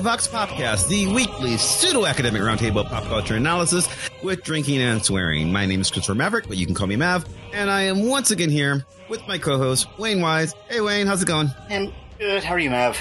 to Vox Popcast, the weekly pseudo-academic roundtable pop culture analysis with drinking and swearing. My name is Christopher Maverick, but you can call me Mav, and I am once again here with my co-host Wayne Wise. Hey Wayne, how's it going? I'm good. How are you, Mav?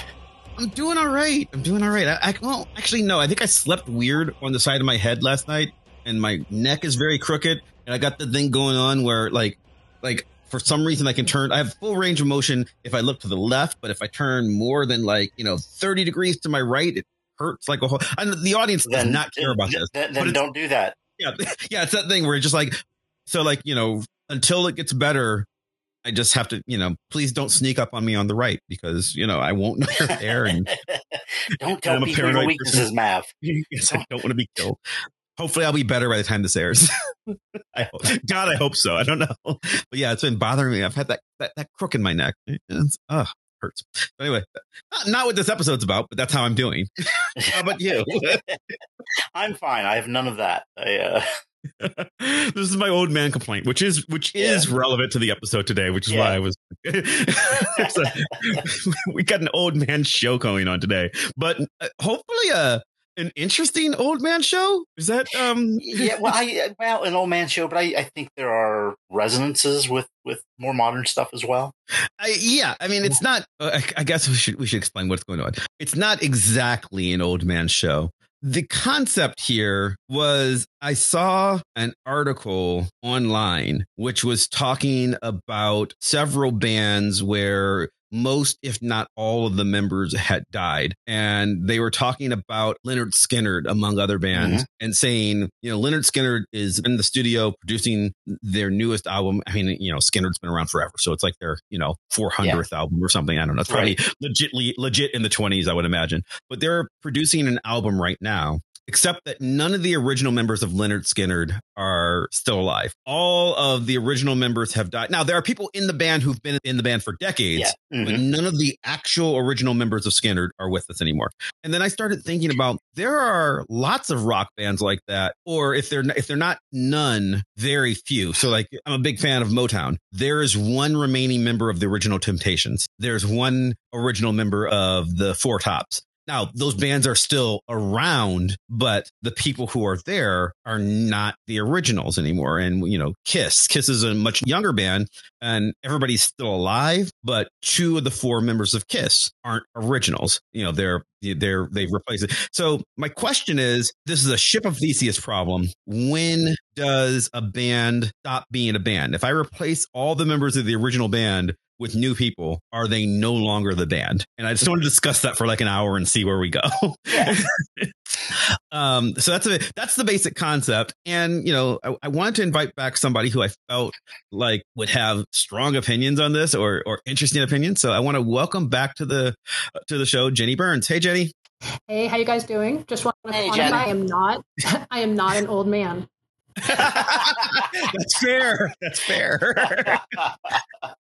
I'm doing all right. I'm doing all right. I, I well, actually, no. I think I slept weird on the side of my head last night, and my neck is very crooked, and I got the thing going on where, like, like for some reason I can turn. I have full range of motion if I look to the left, but if I turn more than like you know 30 degrees to my right, it hurts like a whole. And the audience does not care about this. Then, then don't do that. yeah, yeah, it's that thing where it's just like, so like, you know, until it gets better, I just have to, you know, please don't sneak up on me on the right because, you know, I won't know you're there. And don't tell people your weaknesses, Mav. yes, I don't want to be killed. Hopefully I'll be better by the time this airs. I hope, God, I hope so. I don't know. But yeah, it's been bothering me. I've had that, that, that crook in my neck. It's, uh, hurts. But anyway, not, not what this episode's about, but that's how I'm doing. how about you? I'm fine. I have none of that. I, uh, this is my old man complaint, which is which is relevant to the episode today, which is why I was. A- we got an old man show going on today, but uh, hopefully a an interesting old man show. Is that um? yeah, well, I well, an old man show, but I, I think there are resonances with with more modern stuff as well. I, yeah, I mean, it's not. Uh, I, I guess we should we should explain what's going on. It's not exactly an old man show. The concept here was I saw an article online which was talking about several bands where most, if not all, of the members had died. And they were talking about Lynyrd Skynyrd, among other bands, mm-hmm. and saying, you know, Lynyrd Skynyrd is in the studio producing their newest album. I mean, you know, Skynyrd's been around forever. So it's like their, you know, 400th album or something. I don't know. It's probably legitly, legit in the 20s, I would imagine. But they're producing an album right now. Except that none of the original members of Lynyrd Skynyrd are still alive. All of the original members have died. Now, there are people in the band who've been in the band for decades, Yeah. but Mhm. none of the actual original members of Skynyrd are with us anymore. And then I started thinking about there are lots of rock bands like that, or if they're if they're not none, very few. So like I'm a big fan of Motown. There is one remaining member of the original Temptations. There's one original member of the Four Tops. Now, those bands are still around, but the people who are there are not the originals anymore. And, you know, Kiss, Kiss is a much younger band and everybody's still alive, but two of the four members of Kiss aren't originals. You know, they're, they're, they've replaced it. So my question is, this is a ship of Theseus problem. When does a band stop being a band? If I replace all the members of the original band with new people, are they no longer the band? And I just want to discuss that for like an hour and see where we go. Yeah. um, so that's a that's the basic concept. And you know, I, I wanted to invite back somebody who I felt like would have strong opinions on this or or interesting opinions. So I want to welcome back to the to the show Jenny Burns. Hey Jenny. Hey, how you guys doing? Just want to Hey, quantify, Jenny. I am not I am not an old man. That's fair. That's fair.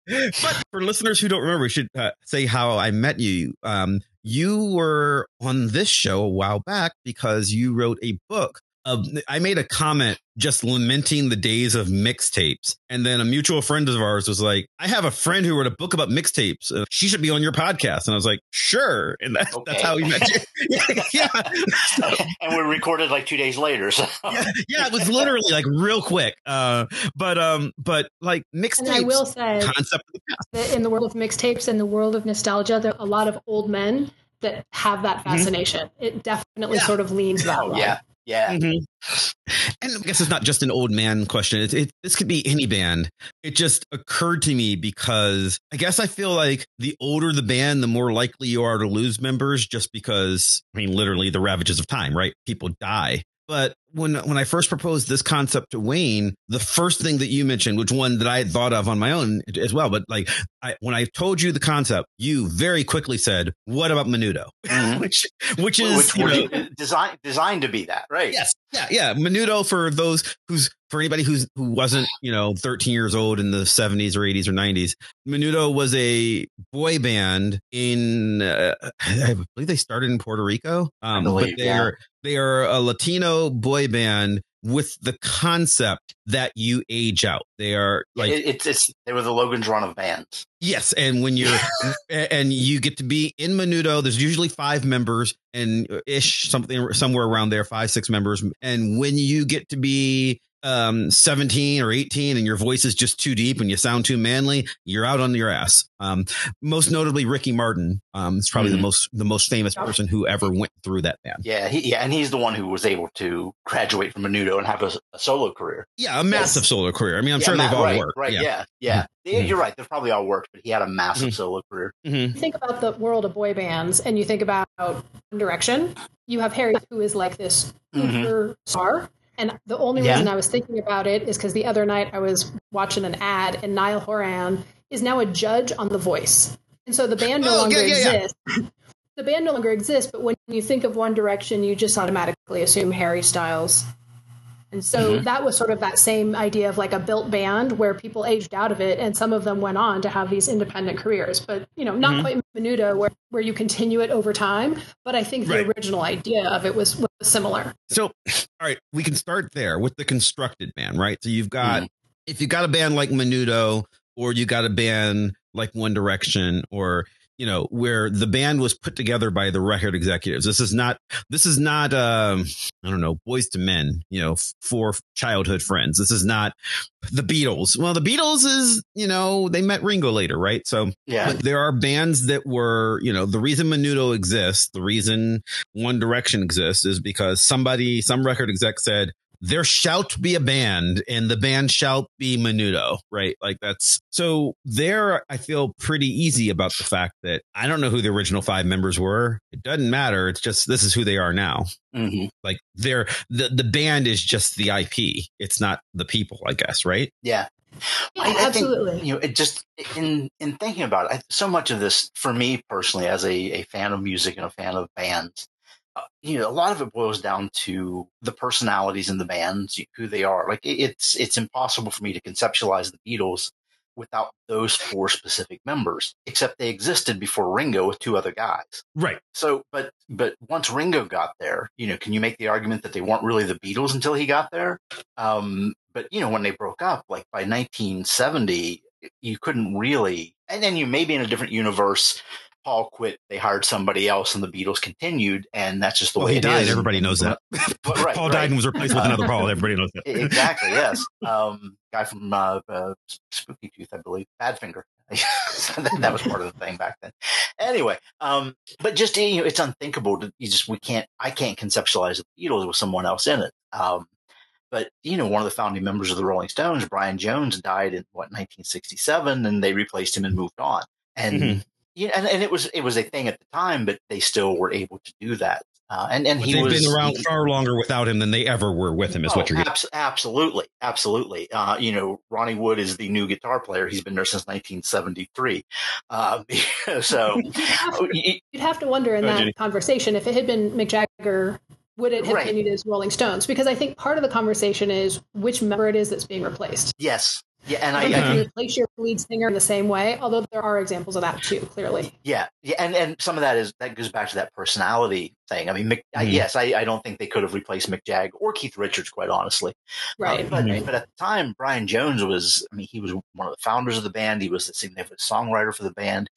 but for listeners who don't remember, we should uh, say how I met you. Um, you were on this show a while back because you wrote a book. Of, I made a comment just lamenting the days of mixtapes. And then a mutual friend of ours was like, I have a friend who wrote a book about mixtapes. Uh, she should be on your podcast. And I was like, sure. And that, that's how we met you. yeah. yeah. And we recorded like two days later. So yeah, yeah, it was literally like real quick. Uh, but um, but like mixtapes And I will say concept of the that in the world of mixtapes and the world of nostalgia, there are a lot of old men that have that fascination. It definitely Yeah. sort of leans that way. yeah, yeah. Mhm. And I guess it's not just an old man question. It, it, this could be any band. It just occurred to me because I guess I feel like the older the band, the more likely you are to lose members just because, I mean, literally the ravages of time, right? People die. But when when I first proposed this concept to Wayne, the first thing that you mentioned, which one that I had thought of on my own as well, but like I, when I told you the concept, you very quickly said, "What about Menudo?" Mhm. which which is Which know, designed designed to be that, right? Yes. Yeah. Yeah. Menudo for those who's for anybody who's who wasn't, you know, 13 years old in the 70s or 80s or 90s. Menudo was a boy band in uh, I believe they started in Puerto Rico. Um believe, but they yeah. are they are a Latino boy band with the concept that you age out. They are like it, it's it's they were the Logan's Run of bands. Yes, and when you're and you get to be in Menudo, there's usually five members and uh, ish something somewhere around there, five six members. And when you get to be um 17 or 18 and your voice is just too deep and you sound too manly you're out on your ass um most notably ricky martin um is probably mm-hmm. the most the most famous person who ever went through that band yeah he, yeah and he's the one who was able to graduate from a menudo and have a, a solo career yeah a massive yes. solo career i mean i'm yeah, sure they've all right, worked right yeah yeah, yeah. Mm-hmm. you're right they've probably all worked but he had a massive mm-hmm. solo career mm-hmm. think about the world of boy bands and you think about One direction you have harry who is like this mm-hmm. super star and the only yeah. reason I was thinking about it is because the other night I was watching an ad, and Niall Horan is now a judge on The Voice. And so the band no oh, longer yeah, yeah, exists. the band no longer exists, but when you think of One Direction, you just automatically assume Harry Styles. And so mm-hmm. that was sort of that same idea of like a built band where people aged out of it and some of them went on to have these independent careers. But, you know, not mm-hmm. quite Menudo where, where you continue it over time. But I think the right. original idea of it was, was similar. So, all right, we can start there with the constructed band, right? So you've got, mm-hmm. if you've got a band like Menudo or you got a band like One Direction or you know where the band was put together by the record executives. This is not this is not um i don't know Boyz II Men you know for childhood friends. This is not the beatles. Well the beatles is you know they met ringo later right? So yeah. there are bands that were you know the reason menudo exists the reason one direction exists is because somebody some record exec said there shalt be a band and the band shall be Menudo, right? Like that's so there. I feel pretty easy about the fact that I don't know who the original five members were. It doesn't matter. It's just this is who they are now. Mm-hmm. Like they're the the band is just the IP. It's not the people, I guess, right? Yeah. Yeah, I, absolutely. think, you know, it just in in thinking about it, I, so much of this for me personally, as a, a fan of music and a fan of bands, you know, a lot of it boils down to the personalities in the bands, who they are. Like it's it's impossible for me to conceptualize the Beatles without those four specific members, except they existed before Ringo with two other guys. Right. So, but but once Ringo got there, you know, can you make the argument that they weren't really the Beatles until he got there? Um, but you know, when they broke up, like by 1970, you couldn't really. And then you maybe in a different universe Paul quit, they hired somebody else, and the Beatles continued, and that's just the well, way he it died. Is. Everybody knows that. But, right, Paul right. died and was replaced with another Paul. Everybody knows that. exactly. Yes. Um, guy from uh, uh, Spooky Tooth, I believe, Badfinger. that was part of the thing back then. Anyway, um, but just you know, it's unthinkable. To, you just we can't. I can't conceptualize the Beatles with someone else in it. Um, but you know, one of the founding members of the Rolling Stones, Brian Jones, died in what 1967, and they replaced him and moved on. And mm-hmm yeah, and, and it was it was a thing at the time, but they still were able to do that. Uh, and and he they've was, been around he, far longer without him than they ever were with him. Is oh, what you're abs- absolutely, absolutely. Uh, you know, Ronnie Wood is the new guitar player. He's been there since 1973. Uh, so you'd have to wonder in that conversation if it had been Mick Jagger would it have right. continued as Rolling Stones? Because I think part of the conversation is which member it is that's being replaced. Yes, yeah, and I, I can replace your lead singer in the same way, although there are examples of that too, clearly. Yeah, yeah, and and some of that is that goes back to that personality thing. I mean, Mick, mm-hmm. yes, I, I don't think they could have replaced Mick Jag or Keith Richards, quite honestly. Right. Uh, but mm-hmm. but at the time, Brian Jones was, I mean, he was one of the founders of the band. He was a significant songwriter for the band.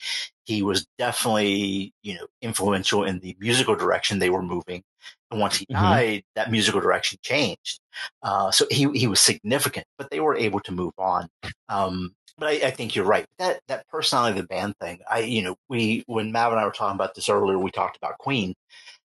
He was definitely, you know, influential in the musical direction they were moving. And once he mm-hmm. died, that musical direction changed. Uh, so he he was significant, but they were able to move on. Um, but I, I, think you're right. That that personality of the band thing. I you know we when Mav and I were talking about this earlier, we talked about Queen,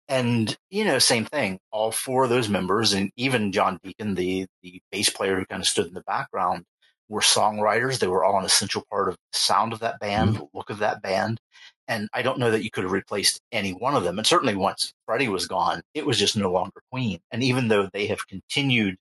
and you know same thing. All four of those members, and even John Deacon, the the bass player who kind of stood in the background, were songwriters. They were all an essential part of the sound of that band, mm-hmm. the look of that band. And I don't know that you could have replaced any one of them. And certainly once Freddie was gone, it was just no longer Queen. And even though they have continued,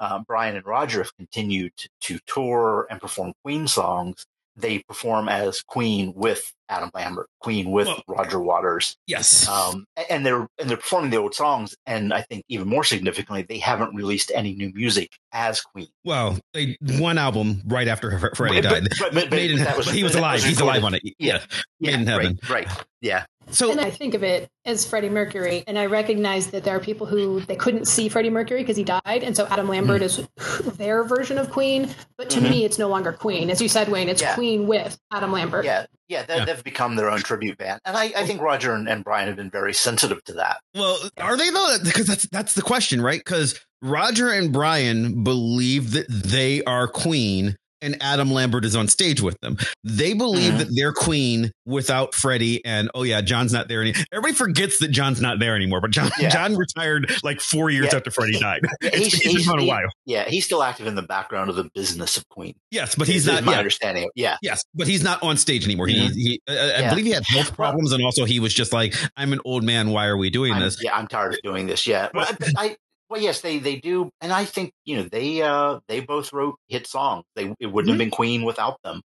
uh, Brian and Roger have continued to tour and perform Queen songs, they perform as Queen with Adam Lambert, Queen with well, Roger Waters. Yes, um, and they're and they're performing the old songs, and I think even more significantly, they haven't released any new music as Queen. Well, they one album right after Freddie died. But, but, but, was, he was alive. Was He's alive on it. Yeah, yeah, Made in Heaven. Right, right. Yeah. So and I think of it as Freddie Mercury, and I recognize that there are people who they couldn't see Freddie Mercury because he died, and so Adam Lambert mm-hmm. is their version of Queen. But to mm-hmm. me, it's no longer Queen, as you said, Wayne. It's yeah. Queen with Adam Lambert. Yeah, yeah, they, have become their own tribute band, and I, I think Roger and, and, Brian have been very sensitive to that. Well, are they though? Because that's that's the question, right? Because Roger and Brian believe that they are Queen, and Adam Lambert is on stage with them. They believe mm-hmm. that they're Queen without Freddie, and oh yeah, John's not there anymore. Everybody forgets that John's not there anymore, but John yeah. John retired like four years yeah. after Freddie died. Yeah, he's, he's, been a while. Yeah, he's still active in the background of the business of Queen. Yes, but he's not. My understanding. Yeah. Yes, but he's not on stage anymore. Mm-hmm. He, he I, I believe he had health problems, and also he was just like, "I'm an old man. Why are we doing I'm, this?" Yeah, I'm tired of doing this. Yeah, well, I, well, yes, they they do, and I think you know they uh they both wrote hit songs. They it wouldn't mm-hmm. have been Queen without them.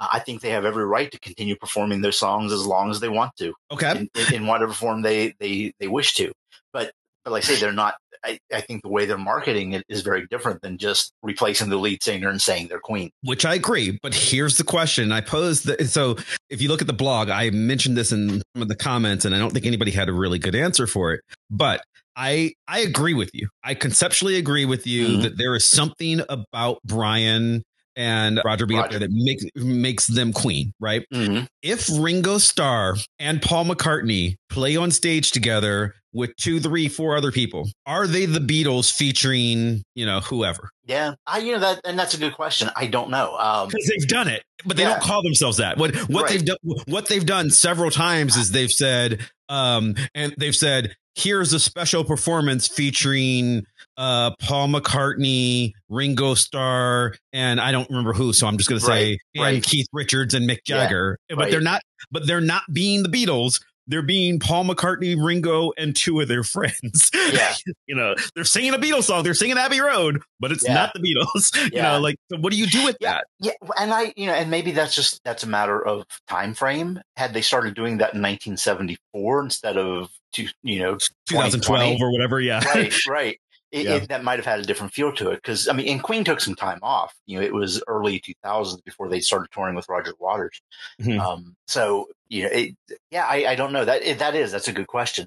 Uh, I think they have every right to continue performing their songs as long as they want to. Okay, in, in whatever form they they they wish to. But but like I say, they're not. I, I think the way they're marketing it is very different than just replacing the lead singer and saying they're Queen. Which I agree. But here's the question I posed. The, so if you look at the blog, I mentioned this in some of the comments, and I don't think anybody had a really good answer for it. But I I agree with you. I conceptually agree with you mm-hmm. that there is something about Brian and Roger being Roger. up there that makes makes them queen, right? Mm-hmm. If Ringo Starr and Paul McCartney play on stage together with two, three, four other people, are they the Beatles featuring you know whoever? Yeah, I you know that, and that's a good question. I don't know because um, they've done it, but they yeah. don't call themselves that. What what right. they've done what they've done several times is they've said um and they've said here's a special performance featuring uh, Paul McCartney, Ringo Starr, and I don't remember who, so I'm just going to say right, and Keith Richards and Mick Jagger. Yeah, but right. they're not. But they're not being the Beatles they're being Paul McCartney, Ringo, and two of their friends. Yeah. you know, they're singing a Beatles song. They're singing Abbey Road, but it's yeah. not the Beatles. Yeah. You know, like, so what do you do with that? Yeah. And I, you know, and maybe that's just, that's a matter of time frame. Had they started doing that in 1974 instead of, two, you know, 2012 or whatever. Yeah. Right. Right it, yeah. it, that might have had a different feel to it. Because I mean, and Queen took some time off. You know, it was early 2000s before they started touring with Roger Waters. Mm-hmm. Um, so you know, it, yeah, I, I, don't know that it, that is that's a good question.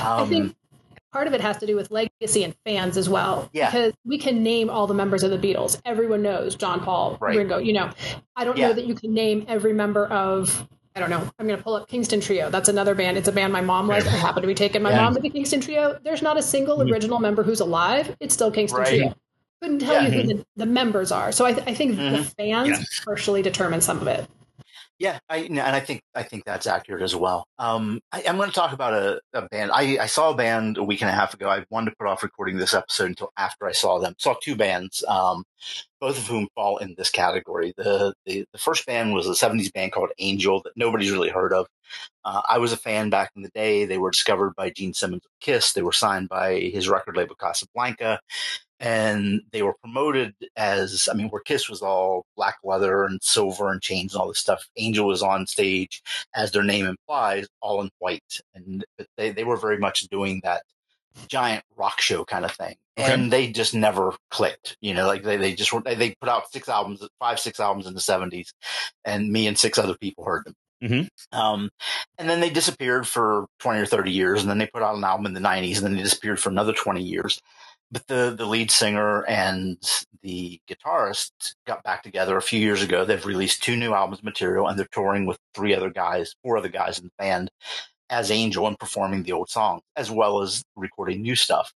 Um, I think part of it has to do with legacy and fans as well. Yeah, because we can name all the members of the Beatles. Everyone knows John Paul, right. Ringo. You know, I don't yeah. know that you can name every member of I don't know. I'm going to pull up Kingston Trio. That's another band. It's a band my mom likes. I happen to be taking my yeah. mom to the Kingston Trio. There's not a single mm-hmm. original member who's alive. It's still Kingston right. Trio. Couldn't tell yeah. you who the, the, members are. So I, th- I think mm-hmm. the fans yeah. partially determine some of it. Yeah, I, and I think I think that's accurate as well. Um, I, am going to talk about a, a band. I, I, saw a band a week and a half ago. I wanted to put off recording this episode until after I saw them. Saw two bands, um, both of whom fall in this category. The, the, the first band was a '70s band called Angel that nobody's really heard of. Uh, I was a fan back in the day. They were discovered by Gene Simmons of Kiss. They were signed by his record label Casablanca, and they were promoted as I mean, where Kiss was all black leather and silver and chains and all this stuff. Angel was on stage, as their name implies, all in white, and they they were very much doing that giant rock show kind of thing. Okay. And they just never clicked, you know, like they, they just were, they put out six albums, five, six albums in the seventies and me and six other people heard them. Mm-hmm. Um, and then they disappeared for 20 or 30 years. And then they put out an album in the 90s and then they disappeared for another 20 years but the the lead singer and the guitarist got back together a few years ago. They've released two new albums material, and they're touring with three other guys, four other guys in the band as Angel and performing the old songs, as well as recording new stuff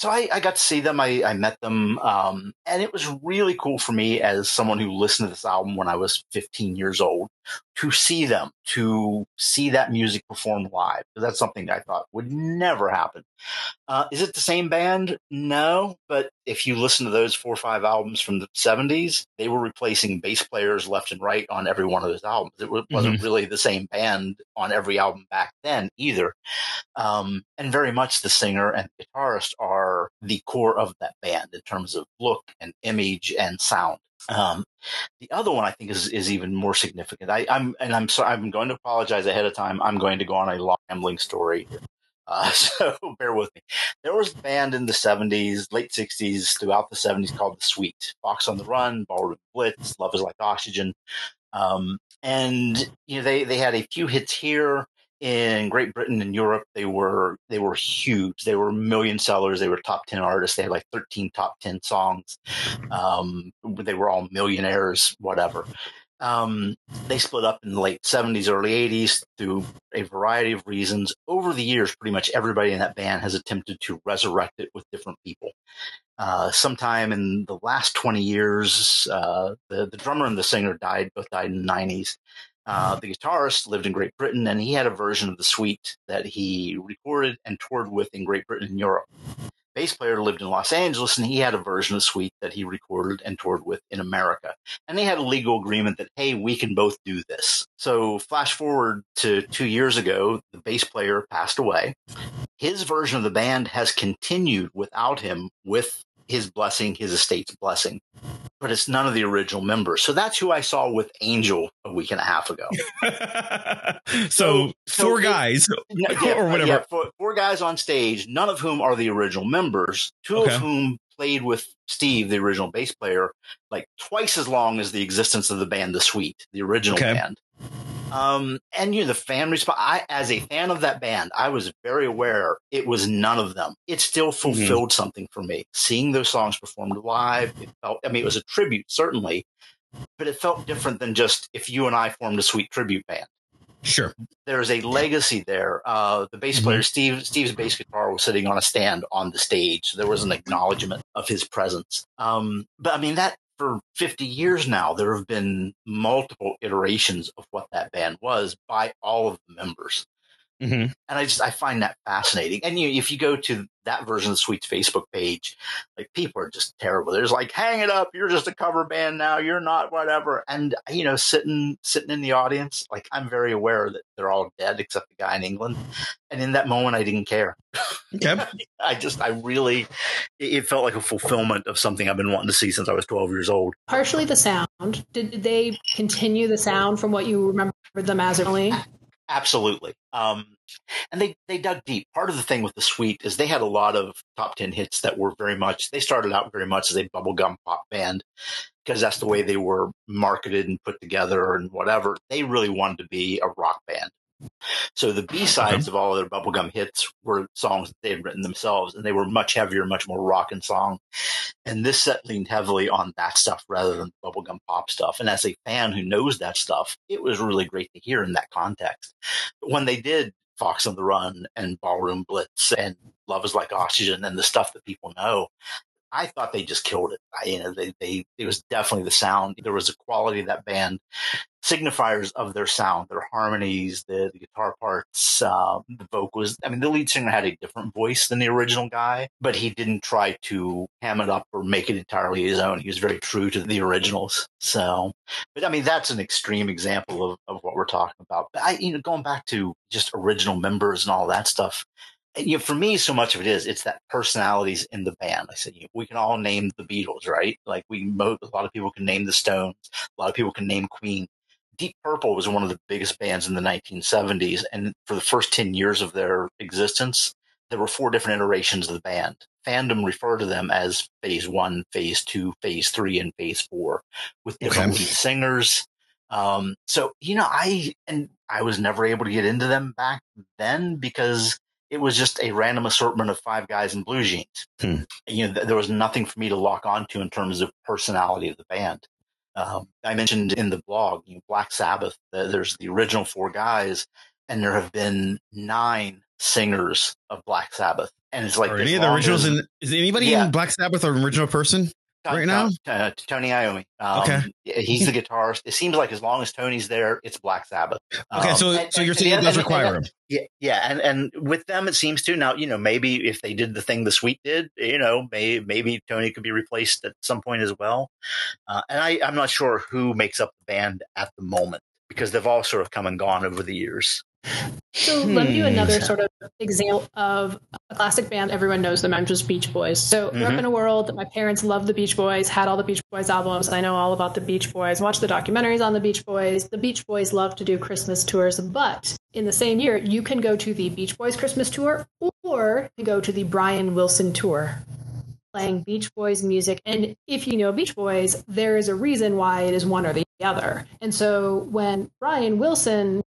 so I, I, got to see them. I, I met them, um, and it was really cool for me as someone who listened to this album when I was 15 years old to see them, to see that music performed live. That's something that I thought would never happen. Uh, is it the same band? No, but if you listen to those four or five albums from the 70s, they were replacing bass players left and right on every one of those albums. It wasn't mm-hmm. really the same band on every album back then either. Um, and very much the singer and guitarist are the core of that band in terms of look and image and sound. Um, the other one I think is is even more significant. I, am and I'm sorry. I'm going to apologize ahead of time. I'm going to go on a long rambling story. Uh, so bear with me. There was a band in the 70s, late 60s, throughout the 70s called The Sweet. Fox on the Run, Ballroom Blitz, Love is Like Oxygen. Um, and, you know, they, they had a few hits here in Great Britain and Europe, they were they were huge. They were million sellers. They were top ten artists. They had like thirteen top ten songs. Um, they were all millionaires, whatever. Um, they split up in the late 70s, early 80s through a variety of reasons. Over the years, pretty much everybody in that band has attempted to resurrect it with different people. Uh, sometime in the last 20 years, uh, the, the drummer and the singer died, both died in the 90s. Uh, the guitarist lived in Great Britain, and he had a version of the Sweet that he recorded and toured with in Great Britain and Europe. Bass player lived in Los Angeles, and he had a version of the Sweet that he recorded and toured with in America. And they had a legal agreement that, hey, we can both do this. So, flash forward to two years ago, the bass player passed away. His version of the band has continued without him with his blessing, his estate's blessing but it's none of the original members. So that's who I saw with Angel a week and a half ago. so, so, four guys yeah, or whatever. Yeah, four, four, guys on stage, none of whom are the original members, two okay. of whom played with Steve, the original bass player, like twice as long as the existence of the band The Sweet, the original okay. band. Um, and you know, the fan response, I, as a fan of that band, I was very aware it was none of them. It still mm-hmm. fulfilled mm-hmm. something for me. Seeing those songs performed live, it felt, I mean, it was a tribute, certainly, but it felt different than just if you and I formed a Sweet tribute band. Sure. There's a legacy there. Uh, the bass mm-hmm. player, Steve, Steve's bass guitar was sitting on a stand on the stage. There was an acknowledgement of his presence. Um, but I mean, that for 50 years now, there have been multiple iterations of what that band was by all of the members. Mm-hmm. And I just I find that fascinating. And you, if you go to that version of the Sweets Facebook page, like people are just terrible. There's like, hang it up, you're just a cover band now, you're not whatever. And you know, sitting sitting in the audience, like I'm very aware that they're all dead except the guy in England. And in that moment, I didn't care. Okay. I just I really it felt like a fulfillment of something I've been wanting to see since I was 12 years old. Partially the sound. Did, did they continue the sound from what you remember them as early? Absolutely. Um, and they, they dug deep. Part of the thing with the Sweet is they had a lot of top 10 hits that were very much, they started out very much as a bubblegum pop band because that's the way they were marketed and put together and whatever. They really wanted to be a rock band. So the B sides uh-huh. of all of their bubblegum hits were songs that they had written themselves, and they were much heavier, much more rock and song. And this set leaned heavily on that stuff rather than bubblegum pop stuff. And as a fan who knows that stuff, it was really great to hear in that context. But when they did Fox on the Run and Ballroom Blitz and Love is Like Oxygen and the stuff that people know, I thought they just killed it. I, you know, they, they, it was definitely the sound. There was a quality of that band, signifiers of their sound, their harmonies, the, the guitar parts, um, the vocals. I mean, the lead singer had a different voice than the original guy, but he didn't try to ham it up or make it entirely his own. He was very true to the originals. So, but I mean, that's an extreme example of, of what we're talking about. But I, you know, going back to just original members and all that stuff, And, you know, for me, so much of it is it's that personalities in the band. I said you know, we can all name the Beatles, right? Like we, a lot of people can name the Stones, a lot of people can name Queen. Deep Purple was one of the biggest bands in the 1970s, and for the first 10 years of their existence, there were four different iterations of the band. Fandom referred to them as Phase One, Phase Two, Phase Three, and Phase Four, with different okay. lead singers. Um, so you know, I and I was never able to get into them back then because it was just a random assortment of five guys in blue jeans. Hmm. You know, th- there was nothing for me to lock onto in terms of personality of the band. Um, I mentioned in the blog, you know, Black Sabbath. Uh, there's the original four guys, and there have been nine singers of Black Sabbath. And it's like Are any of the originals? In, is anybody yeah. in Black Sabbath an original person? Right now? Uh, Tony Iommi. Um, okay. He's the guitarist. It seems like as long as Tony's there, it's Black Sabbath. Okay, um, so and, so you're saying it does require him. Yeah, yeah, and and with them it seems to now. You know, maybe if they did the thing the Sweet did, you know, maybe maybe Tony could be replaced at some point as well. Uh, and I I'm not sure who makes up the band at the moment because they've all sort of come and gone over the years. So let me do another hmm. sort of example of a classic band everyone knows them. I'm just Beach Boys. So mm-hmm. grew up in a world that my parents loved the Beach Boys, had all the Beach Boys albums. I know all about the Beach Boys, watched the documentaries on the Beach Boys. The Beach Boys love to do Christmas tours, but in the same year, you can go to the Beach Boys Christmas tour or you go to the Brian Wilson tour playing Beach Boys music. And if you know Beach Boys, there is a reason why it is one or the other. And so when Brian Wilson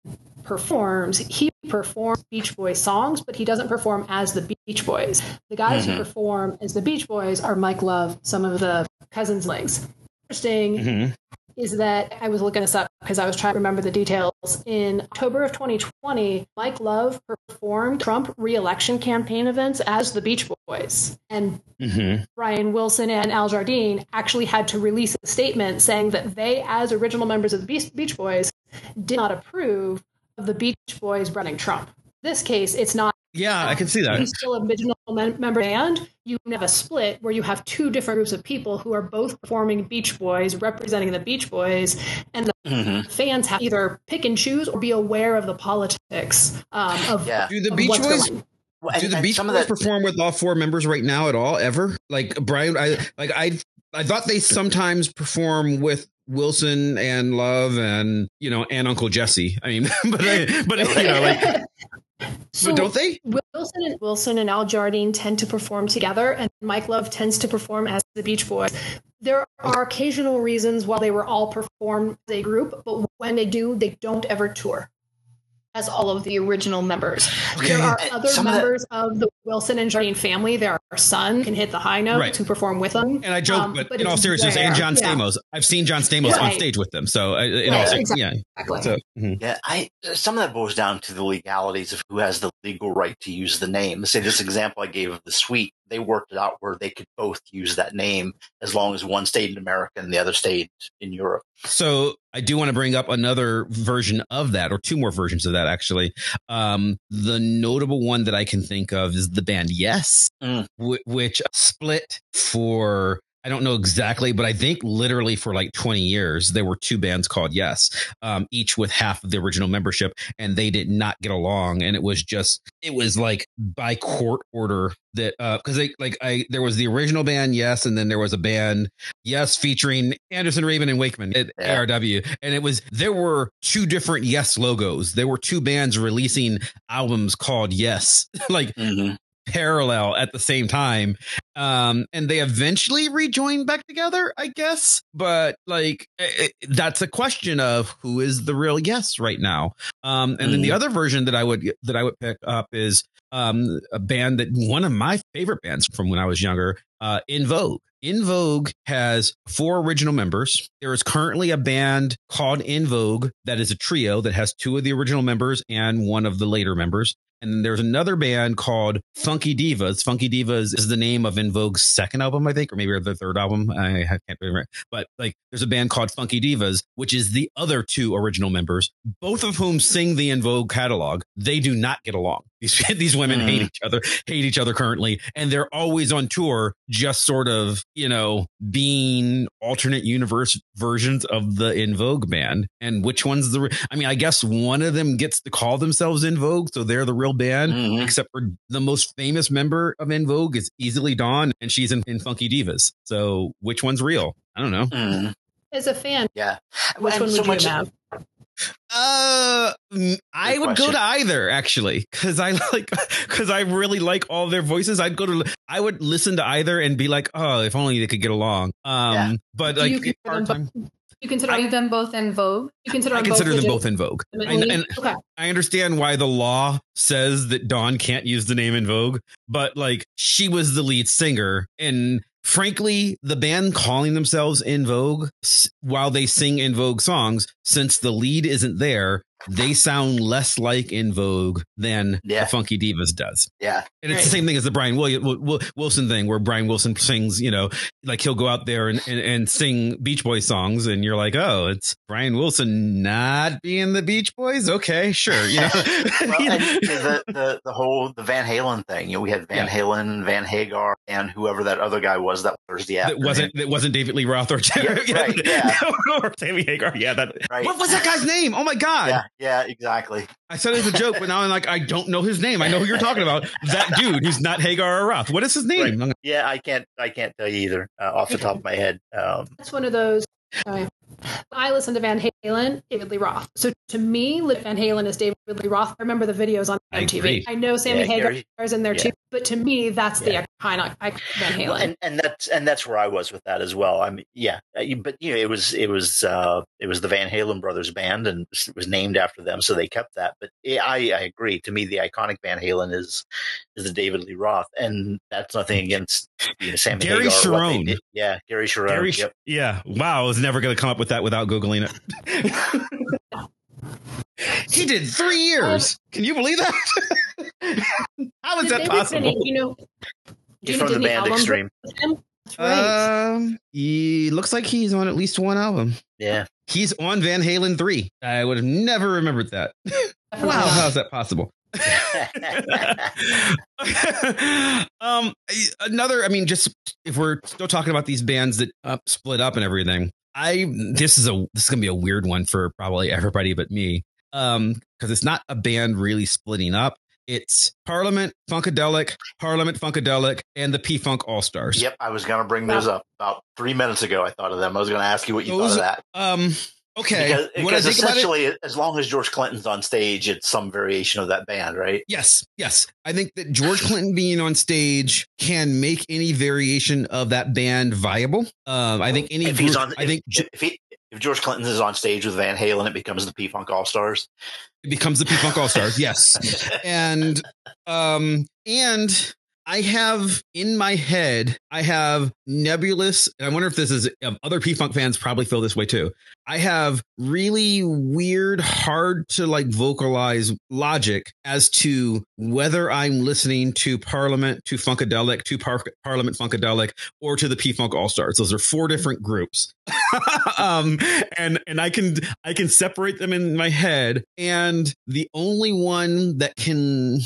performs, he performs Beach Boys songs, but he doesn't perform as the Beach Boys. The guys mm-hmm. who perform as the Beach Boys are Mike Love, some of the cousins links. Interesting mm-hmm is that I was looking this up because I was trying to remember the details. In October of 2020, Mike Love performed Trump reelection campaign events as the Beach Boys. And mm-hmm. Brian Wilson and Al Jardine actually had to release a statement saying that they, as original members of the Beach Boys, did not approve of the Beach Boys running Trump. This case, it's not yeah, I can see that. He's still a original member band. You have a split where you have two different groups of people who are both performing Beach Boys, representing the Beach Boys, and the mm-hmm. fans have either pick and choose or be aware of the politics um, of. Yeah. Do the Beach Boys? do the Beach Boys perform with all four members right now at all? Ever? Like Brian, I like I I thought they sometimes perform with Wilson and Love and you know and Uncle Jesse. I mean, but I, but you know like so but don't they? Wilson and Wilson and Al Jardine tend to perform together, and Mike Love tends to perform as the Beach Boys. There are occasional reasons why they were all performed as a group, but when they do, they don't ever tour as all of the original members. Okay. There are other Some members of, of, the Wilson and Jardine family. Their son can hit the high note right. to perform with them. And I joke, um, but, but, in all seriousness, rare. and John Stamos. I've seen John Stamos right. on stage with them. So, uh, in right. all exactly. yeah, exactly. So, mm-hmm. yeah. I some of that boils down to the legalities of who has the legal right to use the name. Let's say this example I gave of the Sweet they worked it out where they could both use that name as long as one stayed in America and the other stayed in Europe. So I do want to bring up another version of that, or two more versions of that, actually. Um, the notable one that I can think of is the band Yes, mm. w- which split for I don't know exactly, but I think literally for like 20 years, there were two bands called Yes, um, each with half of the original membership, and they did not get along. And it was just, it was like by court order that, uh, cause they like, I, there was the original band Yes, and then there was a band Yes featuring Anderson, Rabin and Wakeman at yeah. ARW. And it was, there were two different Yes logos. There were two bands releasing albums called Yes, like, mm-hmm parallel at the same time. Um, and they eventually rejoin back together, I guess. But like, it, that's a question of who is the real yes right now. Um, and mm. then the mm. other version that I would that I would pick up is um, a band that one of my favorite bands from when I was younger, uh, En Vogue. En Vogue has four original members. There is currently a band called En Vogue that is a trio that has two of the original members and one of the later members. And there's another band called Funky Divas. Funky Divas is the name of En Vogue's second album, I think, or maybe their third album. I can't remember. But like, there's a band called Funky Divas, which is the other two original members, both of whom sing the En Vogue catalog. They do not get along. These these women mm. hate each other, hate each other currently, and they're always on tour, just sort of you know being alternate universe versions of the En Vogue band. And which one's the? I mean, I guess one of them gets to call themselves En Vogue, so they're the real band. Mm-hmm. Except for the most famous member of En Vogue is Easily Dawn, and she's in, in Funky Divas. So which one's real? I don't know. Mm. As a fan, yeah, which and one would so you have? Uh, I would question. go to either actually, because I like, because I really like all their voices. I'd go to, I would listen to either and be like, oh, if only they could get along. Um, yeah. but like, you consider, them, you consider I, them both En Vogue. You consider I consider both them both En Vogue. I, and okay. I understand why the law says that Dawn can't use the name En Vogue, but like, she was the lead singer and frankly, the band calling themselves En Vogue while they sing En Vogue songs, since the lead isn't there, they sound less like En Vogue than yeah. the Funky Divas does. Yeah. And it's right. the same thing as the Brian Wilson thing where Brian Wilson sings, you know, like he'll go out there and, and, and, sing Beach Boys songs and you're like, oh, it's Brian Wilson not being the Beach Boys. Okay, sure. You know, well, you know? the, the, the whole, the Van Halen thing, you know, we had Van yeah. Halen, Van Hagar and whoever that other guy was that Thursday afternoon. It wasn't, it wasn't David Lee Roth or, yeah, right, yeah. or Sammy Hagar. Yeah. That, right. What was that guy's name? Oh my God. Yeah. Yeah, exactly. I said it as a joke, but now I'm like, I don't know his name. I know who you're talking about. That dude who's not Hagar or Roth. What is his name? Right. Yeah, I can't. I can't tell you either uh, off the top of my head. Um, That's one of those. Uh, I listen to Van Halen, David Lee Roth. So to me, Van Halen is David Lee Roth. I remember the videos on I MTV. agree. I, know Sammy Yeah, Hagar Gary- is in there yeah. too, but to me, that's Yeah. the iconic, iconic Van Halen. Well, and and that's and that's where I was with that as well. I mean, yeah, uh, but you know, it was it was uh, it was the Van Halen brothers band, and it was named after them, so they kept that. But yeah, I I agree. To me, the iconic Van Halen is is the David Lee Roth, and that's nothing against you know, Sammy Gary Hagar. or what Cherone. Yeah, Gary Cherone. Gary, yep. yeah. Wow, I was never going to come up with that without googling it. he did three years. Can you believe that? How is that possible? Tennant, you know, He's from the band Extreme. with him? That's right. Um, he looks like he's on at least one album. Yeah, He's on Van Halen three. I would have never remembered that. Wow, how's that possible? um, another. I mean, just if we're still talking about these bands that uh, split up and everything, I this is a this is gonna be a weird one for probably everybody but me. Um, because it's not a band really splitting up. It's Parliament, Funkadelic, Parliament, Funkadelic, and the P Funk All Stars. yep. I was going to bring those up about three minutes ago. I thought of them. I was going to ask you what you Those- thought of that. Um. Okay. Because, because think about it- essentially, as long as George Clinton's on stage, it's some variation of that band, right? Yes, yes. I think that George Clinton being on stage can make any variation of that band viable. Um, I think any if he's on, I think if, if he if George Clinton is on stage with Van Halen, it becomes the P Funk All Stars. it becomes the P Funk All Stars. Yes, and um, and I have in my head, I have nebulous, and I wonder if this is um, other P Funk fans probably feel this way too. I have really weird, hard to like vocalize logic as to whether I'm listening to Parliament, to Funkadelic, to Par- Parliament Funkadelic, or to the P Funk All Stars. Those are four different groups, um, and and I can I can separate them in my head, and the only one that can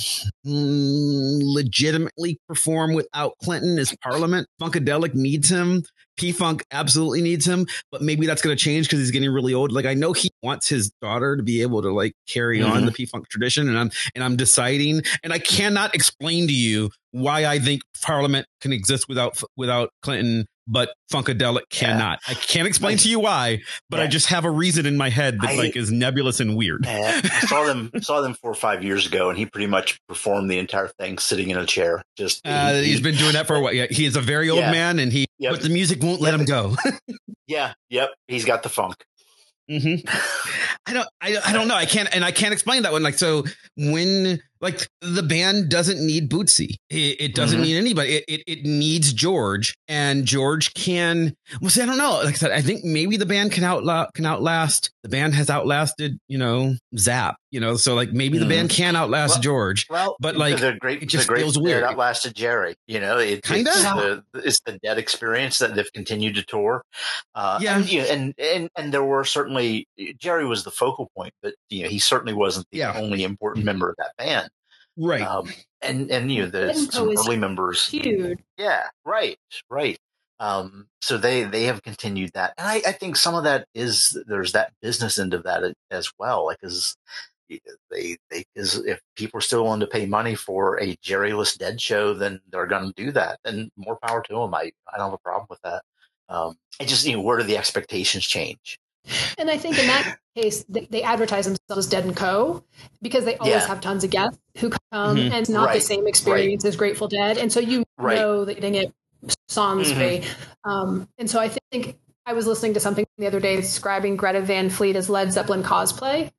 mm, legitimately perform without Clinton is Parliament. Funkadelic needs him. P Funk absolutely needs him, but maybe that's going to change because he's getting really old. Like I know he wants his daughter to be able to like carry on Mhm. the P Funk tradition, and I'm and I'm deciding, and I cannot explain to you why I think Parliament can exist without without Clinton, but Funkadelic cannot. I can't explain to you why, but I just have a reason in my head that I- like is nebulous and weird. I saw them saw them four or five years ago, and he pretty much performed the entire thing sitting in a chair. Just Uh, he- he's been doing that for a while. Yeah, he is a very old Yeah. man, and he Yep. but the music won't let Yep. him go. yeah, yep. He's got the funk. hmm I don't, I, I don't know. I can't, and I can't explain that one. Like, so when, like, the band doesn't need Bootsy, it, it doesn't Mhm. need anybody. It, it, it needs George, and George can. Well, see, I don't know. Like I said, I think maybe the band can outla- can outlast. The band has outlasted, you know, Zap. You know, so like maybe the Mhm. band can outlast Well, George. Well, But, like, the great, it just the great feels weird. outlasted Jerry. You know, it, Kinda? it's the it's the dead experience that they've continued to tour. Uh, Yeah. and, you know, and and and there were certainly Jerry was the focal point, but you know he certainly wasn't the Yeah. only important member of that band. Right. Um, and and you know the some early members Huge. Yeah, right, right. Um, so they they have continued that, and I, I think some of that is there's that business end of that as well. Like, is they they is if people are still willing to pay money for a Jerryless Dead show, then they're going to do that, and more power to them. I I don't have a problem with that. Um, it just you know where do the expectations change? And I think in that case, they, they advertise themselves as Dead and Co. because they always Yeah. have tons of guests who come, Mhm. and it's not the same experience as Grateful Dead, and so you Right. know that you're getting it Sonsbury. Um, and so I think I was listening to something the other day describing Greta Van Fleet as Led Zeppelin cosplay,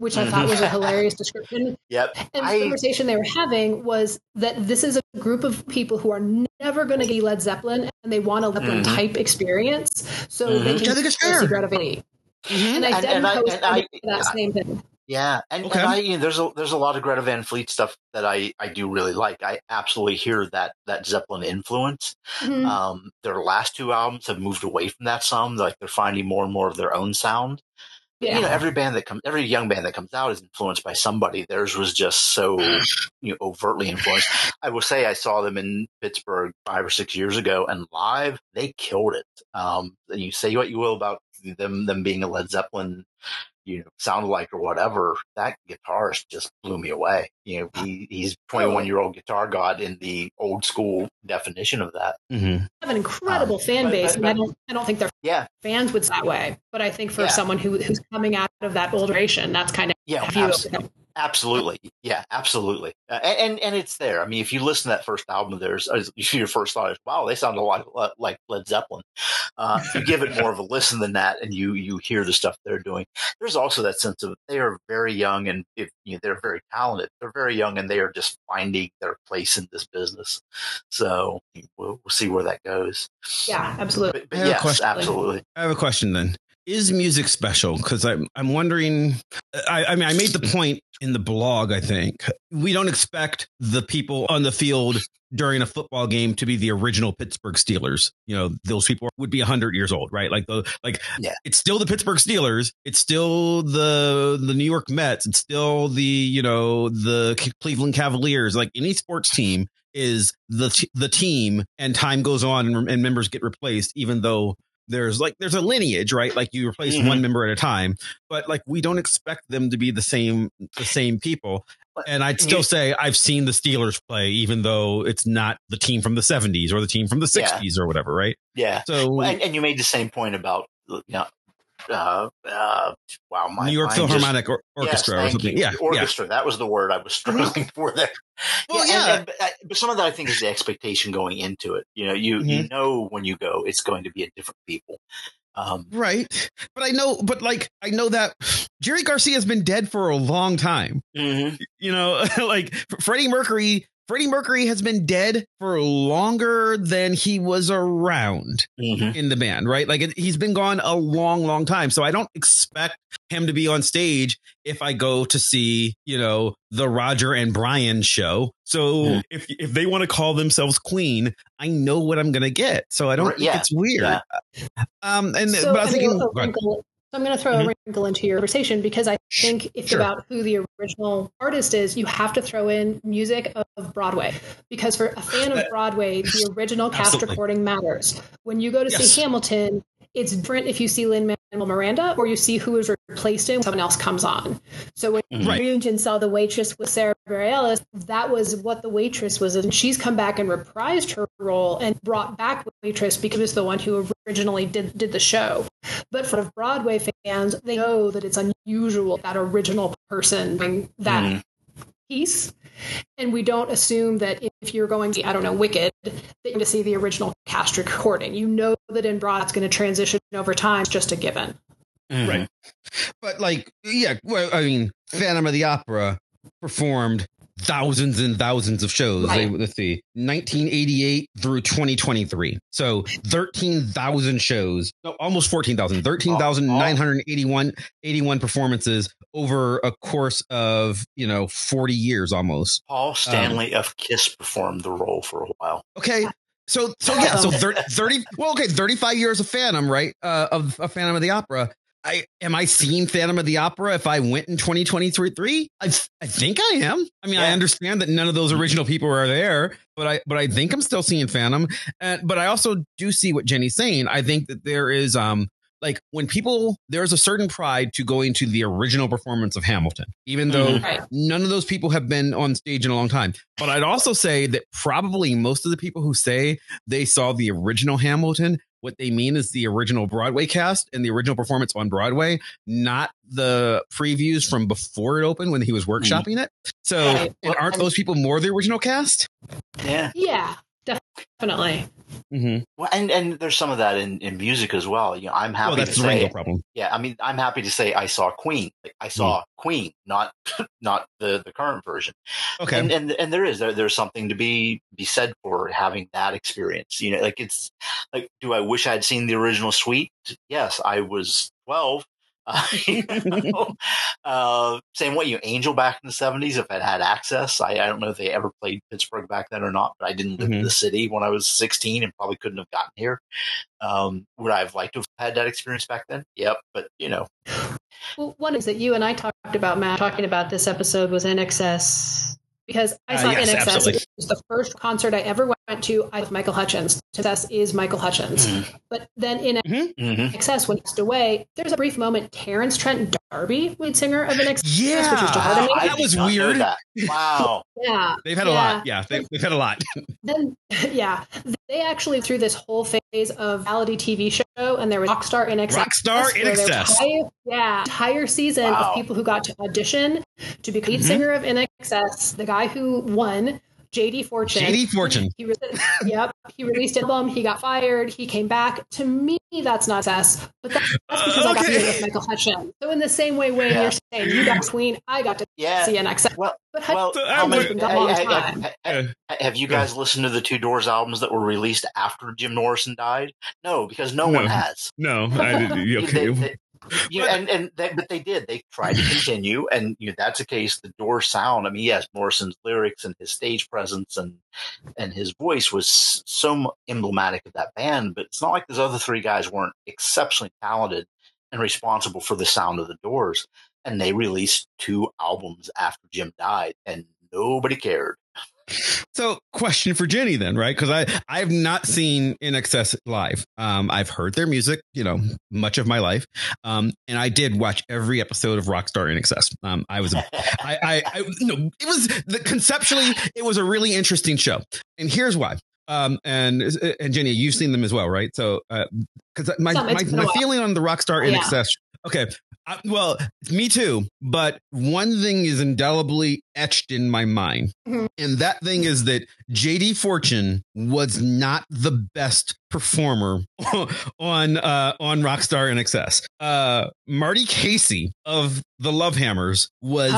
which I thought was a hilarious description. Yep, And I- the conversation they were having was that this is a group of people who are never going to get Led Zeppelin, and they want a Zeppelin Mhm. type experience, so Mhm. they can think is go see fair. Greta Van Fleet. Mhm. And I And- Dead and I- and Co is and kind I- that yeah. same thing. Yeah, and, Okay. and I you know, there's a there's a lot of Greta Van Fleet stuff that I I do really like. I absolutely hear that that Zeppelin influence. Mhm. Um, their last two albums have moved away from that some. Like they're finding more and more of their own sound. Yeah. You know, every band that comes, every young band that comes out is influenced by somebody. Theirs was just so you know overtly influenced. I will say I saw them in Pittsburgh five or six years ago, and live they killed it. Um, and you say what you will about them them being a Led Zeppelin you know sounded like or whatever, that guitarist just blew me away. You know, he, he's 21 year old guitar god in the old school definition of that. Mm-hmm. Have an incredible um, fan base, but, but, and I don't I don't think their yeah fans would that way. But I think for yeah. someone who who's coming out of that old generation, that's kind of yeah, absolutely. Absolutely, yeah, absolutely, uh, and, and it's there. I mean, if you listen to that first album, there's your first thought is, "Wow, they sound a lot like Led Zeppelin." Uh, you give it more of a listen than that, and you you hear the stuff they're doing. There's also that sense of they are very young, and if you know, they're very talented. They're very young, and they are just finding their place in this business. So we'll, we'll see where that goes. Yeah, absolutely. But, but yes, absolutely. I have a question then is music special? Because I'm I'm wondering. I, I mean, I made the point in the blog. I think we don't expect the people on the field during a football game to be the original Pittsburgh Steelers. You know, those people would be hundred years old, right? Like the like, yeah. it's still the Pittsburgh Steelers. It's still the the New York Mets. It's still the you know the Cleveland Cavaliers. Like any sports team is the the team, and time goes on and, and members get replaced, even though there's like there's a lineage right? Like you replace mm-hmm. one member at a time but like we don't expect them to be the same the same people. And i'd still say i've seen the steelers play even though it's not the team from the 70s or the team from the 60s yeah. or whatever right? Yeah. So and, and, you made the same point about you know uh, uh, wow, my New York Philharmonic just, Orchestra yes, or something. You. Yeah, orchestra. Yeah. That was the word I was struggling for there. Well, yeah, yeah. And, and, uh, but some of that I think is the expectation going into it. You know, you mm-hmm. you know when you go, it's going to be a different people. Um, right, but I know, but like I know that Jerry Garcia has been dead for a long time. Mm-hmm. You know, like Freddie Mercury Freddie Mercury has been dead for longer than he was around mm-hmm. in the band, right? Like it, he's been gone a long, long time. So I don't expect him to be on stage if I go to see, you know, the Roger and Brian show. So mm. if if they want to call themselves Queen, I know what I'm going to get. So I don't yeah. it's weird. Yeah. Um, and so, but I was thinking, so I'm going to throw mm-hmm. a wrinkle into your conversation because I think if it's sure. about who the original artist is. You have to throw in music of Broadway because for a fan of Broadway, the original cast Absolutely. recording matters. When you go to yes. see Hamilton, it's different if you see Lin Miranda or you see who is replaced in when someone else comes on. So when mm-hmm. right. Nugent saw the waitress with Sarah Bareilles, that was what the waitress was, and she's come back and reprised her role and brought back the waitress because it's the one who originally did did the show. But for Broadway fans, they know that it's unusual that original person that mm-hmm piece. And we don't assume that if you're going to, I don't know, Wicked, that you're going to see the original cast recording. You know that in Broad it's going to transition over time. It's just a given. Mm-hmm. Right. But like, yeah, well, I mean, Phantom of the Opera performed thousands and thousands of shows. Right. Let's see, 1988 through 2023. So 13,000 shows, no, almost 14,000, 13,981 81 performances over a course of, you know, 40 years almost. Paul Stanley um, of Kiss performed the role for a while. Okay. So, so yeah, so 30, 30 well, okay, 35 years of Phantom, right? Uh, of a Phantom of the Opera. I am I seeing Phantom of the Opera if I went in 2023? I I think I am. I mean, yeah. I understand that none of those original people are there, but I but I think I'm still seeing Phantom. And but I also do see what Jenny's saying. I think that there is um like when people there's a certain pride to going to the original performance of Hamilton, even though mm-hmm. none of those people have been on stage in a long time. But I'd also say that probably most of the people who say they saw the original Hamilton what they mean is the original Broadway cast and the original performance on Broadway, not the previews from before it opened when he was workshopping mm. it. So, right. and aren't those people more the original cast? Yeah. Yeah, definitely. Mm-hmm. Well, and and there's some of that in, in music as well. You know, I'm happy. Well, that's to the say, problem. Yeah, I mean, I'm happy to say I saw Queen. I saw mm. Queen, not not the the current version. Okay, and and, and there is there, there's something to be be said for having that experience. You know, like it's like, do I wish I'd seen the original Sweet? Yes, I was 12 uh, same way, you Angel back in the seventies. If I'd had access, I, I, don't know if they ever played Pittsburgh back then or not, but I didn't live mm-hmm. in the city when I was sixteen and probably couldn't have gotten here. Um, would I have liked to have had that experience back then? Yep, but you know. Well, one is that you and I talked about Matt talking about this episode was INXS because I Uh, saw yes, INXS. absolutely. It was the first concert I ever went to. I with Michael Hutchence. Success is Michael Hutchence. Mhm. But then in Mhm. INXS, when he passed away, there's a brief moment. Terence Trent D'Arby, lead singer of INXS, Yeah. which was Wow, jarring. That was weird. that. Wow. Yeah, They've had a lot. Yeah, they, they've had a lot. then yeah, they actually through this whole phase of reality TV show, and there was Rockstar INXS. Rockstar in where there was Excess. entire- yeah, entire season Wow. of people who got to audition to be lead Mhm. singer of INXS. The guy who won, JD Fortune. JD Fortune. He re- yep, he released an album. He got fired. He came back. To me, that's not success, but that- that's because I got to Okay. be with Michael Hutchence. So in the same way, Wayne, Yeah. you're saying you got Queen, I got to Yeah. see INXS. Well, But well, Hutchence So, how I many, has been gone a long ha- ha- time. ha- Yeah. ha- have you guys listened to the two Doors albums that were released after Jim Morrison died? No, because no, No. one has. No, I didn't. They- Okay. they- you, and and they, but they did. They tried to continue, and you know, that's a case. The Doors sound. I mean, yes, Morrison's lyrics and his stage presence and and his voice was so emblematic of that band. But it's not like those other three guys weren't exceptionally talented and responsible for the sound of the Doors. And they released two albums after Jim died, and nobody cared. So, question for Jenny then, right? Because I I have not seen INXS live. Um, I've heard their music, you know, much of my life. Um, and I did watch every episode of Rockstar INXS. Um, I was, a, I, I, I, no, it was the conceptually, it was a really interesting show, and here's why. Um, and and Jenny, you've seen them as well, right? So, because my Some, my, it's been a my feeling on the Rockstar In Yeah. Excess. Okay, uh, well, me too. But one thing is indelibly etched in my mind. Mhm. And that thing is that JD Fortune was not the best performer on uh on Rockstar INXS. Uh Marty Casey of the Love Hammers was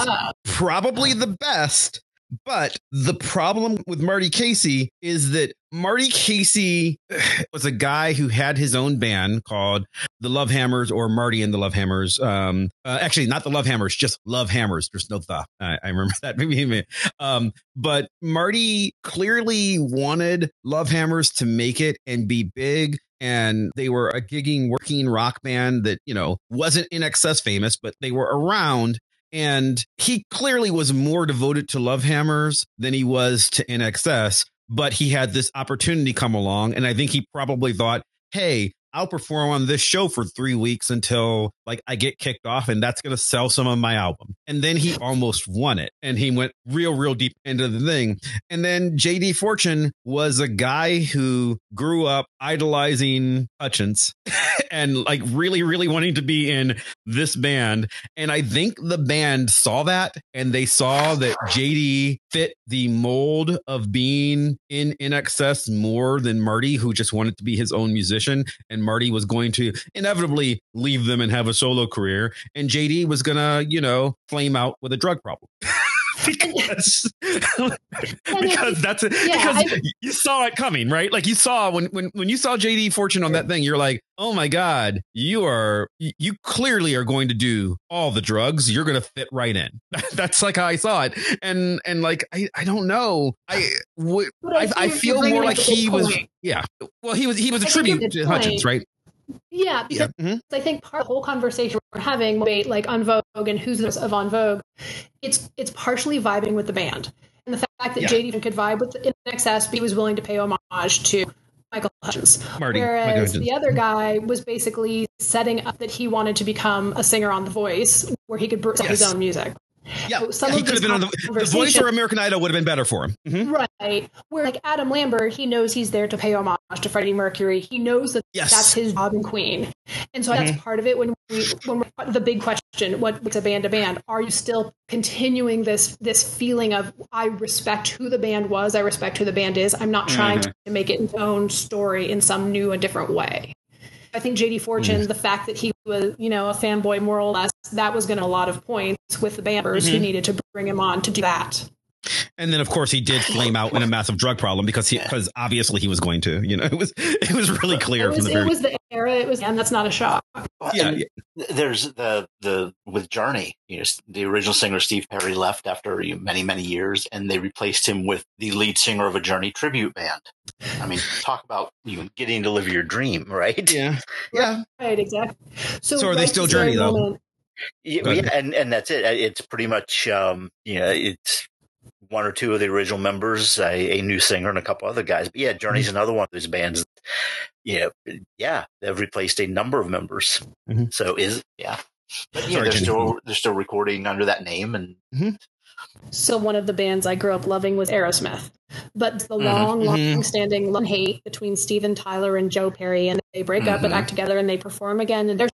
probably the best, but the problem with Marty Casey is that Marty Casey was a guy who had his own band called the Love Hammers or Marty and the Love Hammers. Um, uh, actually, not the Love Hammers, just Love Hammers. There's no the. I, I remember that. Maybe, um, but Marty clearly wanted Love Hammers to make it and be big. And they were a gigging, working rock band that, you know, wasn't INXS famous, but they were around. And he clearly was more devoted to Love Hammers than he was to INXS, but he had this opportunity come along. And I think he probably thought, hey, I'll perform on this show for three weeks until like I get kicked off and that's going to sell some of my album. And then he almost won it and he went real, real deep into the thing. And then JD Fortune was a guy who grew up idolizing Hutchence and like really, really wanting to be in this band. And I think the band saw that and they saw that JD fit the mold of being INXS more than Marty, who just wanted to be his own musician. And Marty was going to inevitably leave them and have a solo career. And JD was gonna, you know, flame out with a drug problem. because because that's it. Yeah, because I- you saw it coming, right? Like you saw when when when you saw JD Fortune on that thing, you're like, oh my god, you are you clearly are going to do all the drugs. You're going to fit right in. that's like how I saw it, and and like I I don't know, I I, I you're feel more like he was yeah. Well, he was he was a I tribute to Hutchence, right? Yeah, because Yeah. Mhm. I think part of the whole conversation we're having, debate like En Vogue and who's this of En Vogue, it's it's partially vibing with the band and the fact that Yeah. JD could vibe with the, in excess, but he was willing to pay homage to Michael Hutchence. Marty, Michael Whereas Hutchence. the other guy was basically setting up that he wanted to become a singer on The Voice, where he could br- sell his own music. Yeah, So some he could have been on the, the voice or American Idol would have been better for him. Mhm. Right. Where like Adam Lambert, he knows he's there to pay homage to Freddie Mercury. He knows that Yes. that's his job in Queen. And so that's part of it when we when we're, the big question, what what's a band to band? Are you still continuing this this feeling of I respect who the band was, I respect who the band is. I'm not trying to make it its own story in some new and different way. I think JD Fortune, mm-hmm. the fact that he was, you know, a fanboy more or less, that was going to a lot of points with the banders who mm-hmm. needed to bring him on to do that. And then, of course, he did flame out in a massive drug problem because he because obviously he was going to. You know, it was it was really clear It from was, the it very was the era. It was, and that's not a shock. Yeah, yeah. there's the the with Journey. You know, the original singer Steve Perry left after you know, many many years, and they replaced him with the lead singer of a Journey tribute band. I mean, talk about you know, getting to live your dream, right? yeah, yeah. Right, exactly. So, So are they still Journey, though? moment- Yeah, yeah, and and that's it. It's pretty much um, you know it's one or two of the original members, a, a new singer, and a couple other guys. But yeah, Journey's mm-hmm. another one of those bands. Yeah, yeah, they've replaced a number of members. Mm-hmm. So is yeah, but yeah, Sorry, they're still they're still recording under that name and. Mm-hmm. So one of the bands I grew up loving was Aerosmith, but the mm-hmm. long, mm-hmm. long-standing love hate between Steven Tyler and Joe Perry, and they break up and mm-hmm. act together, and they perform again, and they're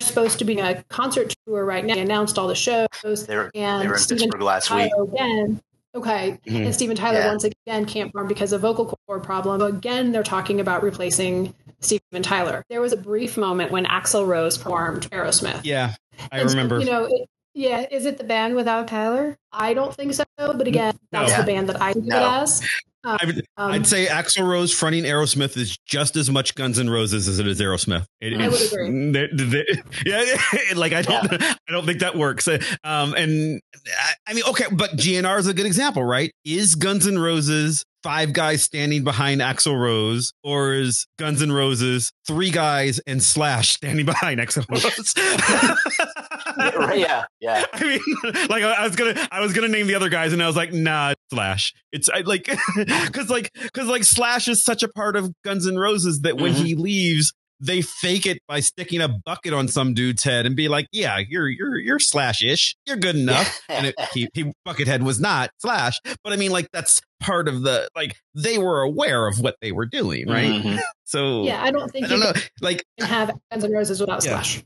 supposed to be on a concert tour right now. They announced all the shows. They're, and they were in Steven Pittsburgh last Tyler week. Again, okay. Mm-hmm. And Steven Tyler yeah. once again can't perform because of vocal cord problem. Again, they're talking about replacing Steven Tyler. There was a brief moment when Axl Rose performed Aerosmith. Yeah, I and remember. So, you know, it, yeah, is it the band without Tyler? I don't think so. But again, that's no. the band that I think no. it as. Um, I would, um, I'd say Axl Rose fronting Aerosmith is just as much Guns N' Roses as it is Aerosmith. It, I would agree. They, they, yeah, like I don't, yeah. I don't think that works. Um, and I, I mean, okay, but GNR is a good example, right? Is Guns N' Roses five guys standing behind Axl Rose, or is Guns N' Roses three guys and Slash standing behind Axl Rose? yeah, yeah. I mean, like I was gonna, I was gonna name the other guys, and I was like, nah, Slash. It's I, like, because like, because like Slash is such a part of Guns N' Roses that when mm-hmm. he leaves, they fake it by sticking a bucket on some dude's head and be like, "Yeah, you're you're you're slash ish. You're good enough." and it, he, he Buckethead was not slash, but I mean, like that's part of the like they were aware of what they were doing, right? Mm-hmm. So yeah, I don't think I don't know, like have Guns N' Roses without yeah. slash.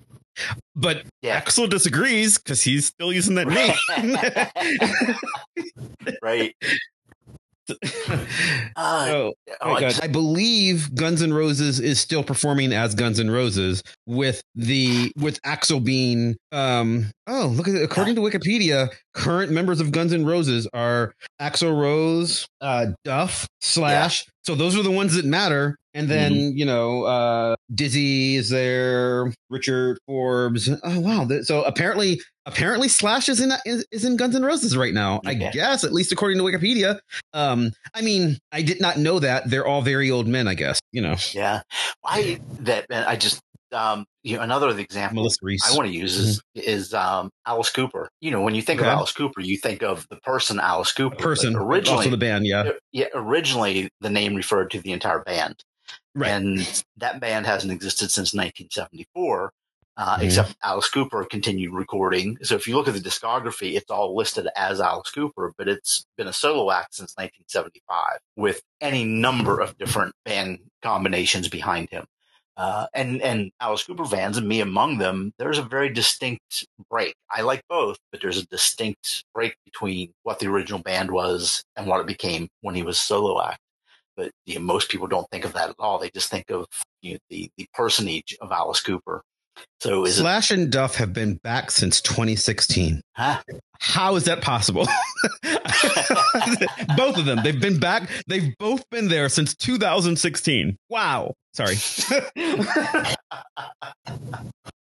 But yeah. Axl disagrees because he's still using that name. right. Uh, oh, oh God. I believe Guns N' Roses is still performing as Guns N' Roses with the with Axl being um oh look at it according to Wikipedia current members of Guns N' Roses are Axl Rose uh Duff Slash yeah. so those are the ones that matter and then mm-hmm. you know uh Dizzy is there Richard Fortus oh wow so apparently apparently Slash is in is, in Guns N' Roses right now. I guess at least according to Wikipedia. Um, I mean, I did not know that they're all very old men. I guess you know. Yeah, I that I just um, you know another example I want to use is mm-hmm. is um, Alice Cooper. You know, when you think okay. of Alice Cooper, you think of the person Alice Cooper. person originally, also the band. Yeah, yeah. Originally, the name referred to the entire band. Right. And that band hasn't existed since 1974 uh, mm-hmm. except Alice Cooper continued recording. So if you look at the discography, it's all listed as Alice Cooper, but it's been a solo act since 1975 with any number of different band combinations behind him. Uh, and and Alice Cooper fans, and me among them, there's a very distinct break. I like both, but there's a distinct break between what the original band was and what it became when he was solo act. But you know, most people don't think of that at all. They just think of you know, the the personage of Alice Cooper so Slash it- and Duff have been back since 2016. Huh? How is that possible? both of them. They've been back. They've both been there since 2016. Wow. Sorry.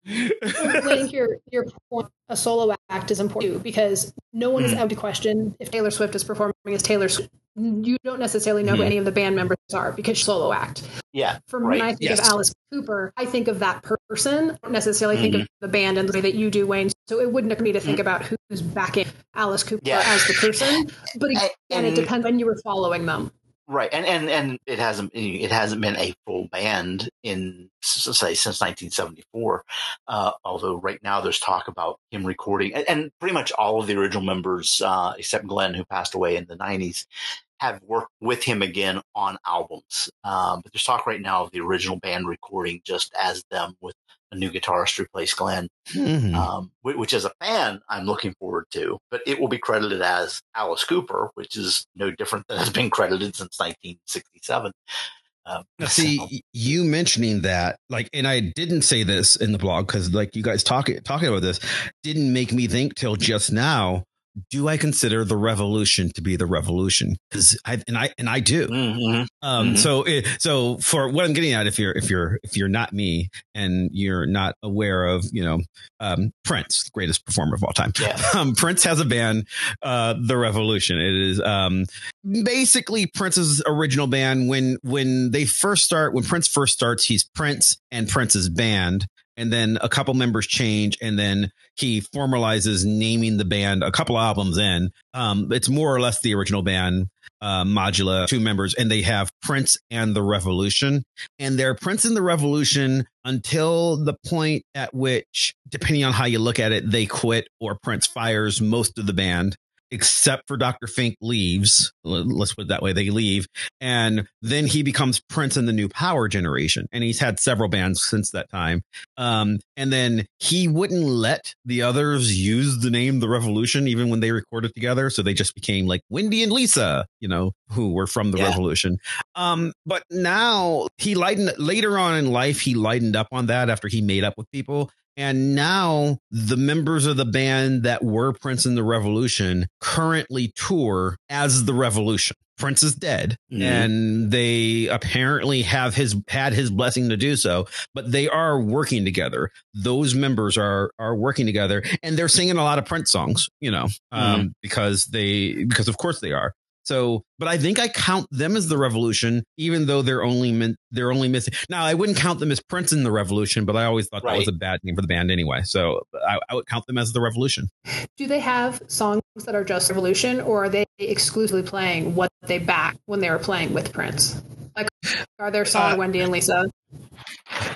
I think your your point, a solo act is important too, because no one is mm. out to question if Taylor Swift is performing as Taylor Swift. You don't necessarily know mm. who any of the band members are because solo act. Yeah. For right. me, I think yes. of Alice Cooper, I think of that person. I don't necessarily mm-hmm. think of mm-hmm. the band in the way that you do, Wayne. So it wouldn't occur me to think mm. about who's backing Alice Cooper yeah. as the person. But again, and, it depends when you were following them. Right, and and and it hasn't it hasn't been a full band in say since 1974. Uh, although right now there's talk about him recording, and, and pretty much all of the original members, uh, except Glenn, who passed away in the 90s, have worked with him again on albums. Um, but there's talk right now of the original band recording just as them with a new guitarist replace Glenn, mm-hmm. um, which as a fan, I'm looking forward to. But it will be credited as Alice Cooper, which is no different than has been credited since 1967. Um, now, see, so. you mentioning that, like, and I didn't say this in the blog because, like, you guys talking talking about this didn't make me think till just now do I consider the revolution to be the revolution? Because I and I and I do. Mm-hmm. Um, mm-hmm. So it, so for what I'm getting at, if you're if you're if you're not me and you're not aware of you know um, Prince, the greatest performer of all time, yeah. um, Prince has a band, uh, the Revolution. It is um, basically Prince's original band. When when they first start, when Prince first starts, he's Prince and Prince's band and then a couple members change, and then he formalizes naming the band a couple albums in. Um, it's more or less the original band, uh, Modula, two members, and they have Prince and the Revolution. And they're Prince and the Revolution until the point at which, depending on how you look at it, they quit or Prince fires most of the band except for Dr. Fink leaves. Let's put it that way. They leave. And then he becomes Prince in the new power generation. And he's had several bands since that time. Um, and then he wouldn't let the others use the name The Revolution, even when they recorded together. So they just became like Wendy and Lisa, you know, who were from The yeah. Revolution. Um, but now he lightened later on in life, he lightened up on that after he made up with people and now the members of the band that were Prince and the Revolution currently tour as the Revolution. Prince is dead mm-hmm. and they apparently have his had his blessing to do so, but they are working together. Those members are are working together and they're singing a lot of Prince songs, you know, um, mm-hmm. because they because of course they are. So, but I think I count them as the revolution, even though they're only they're only missing. Now, I wouldn't count them as Prince in the Revolution, but I always thought right. that was a bad name for the band anyway. So, I, I, would count them as the Revolution. Do they have songs that are just Revolution, or are they exclusively playing what they back when they were playing with Prince? Like, are there songs uh, Wendy and Lisa?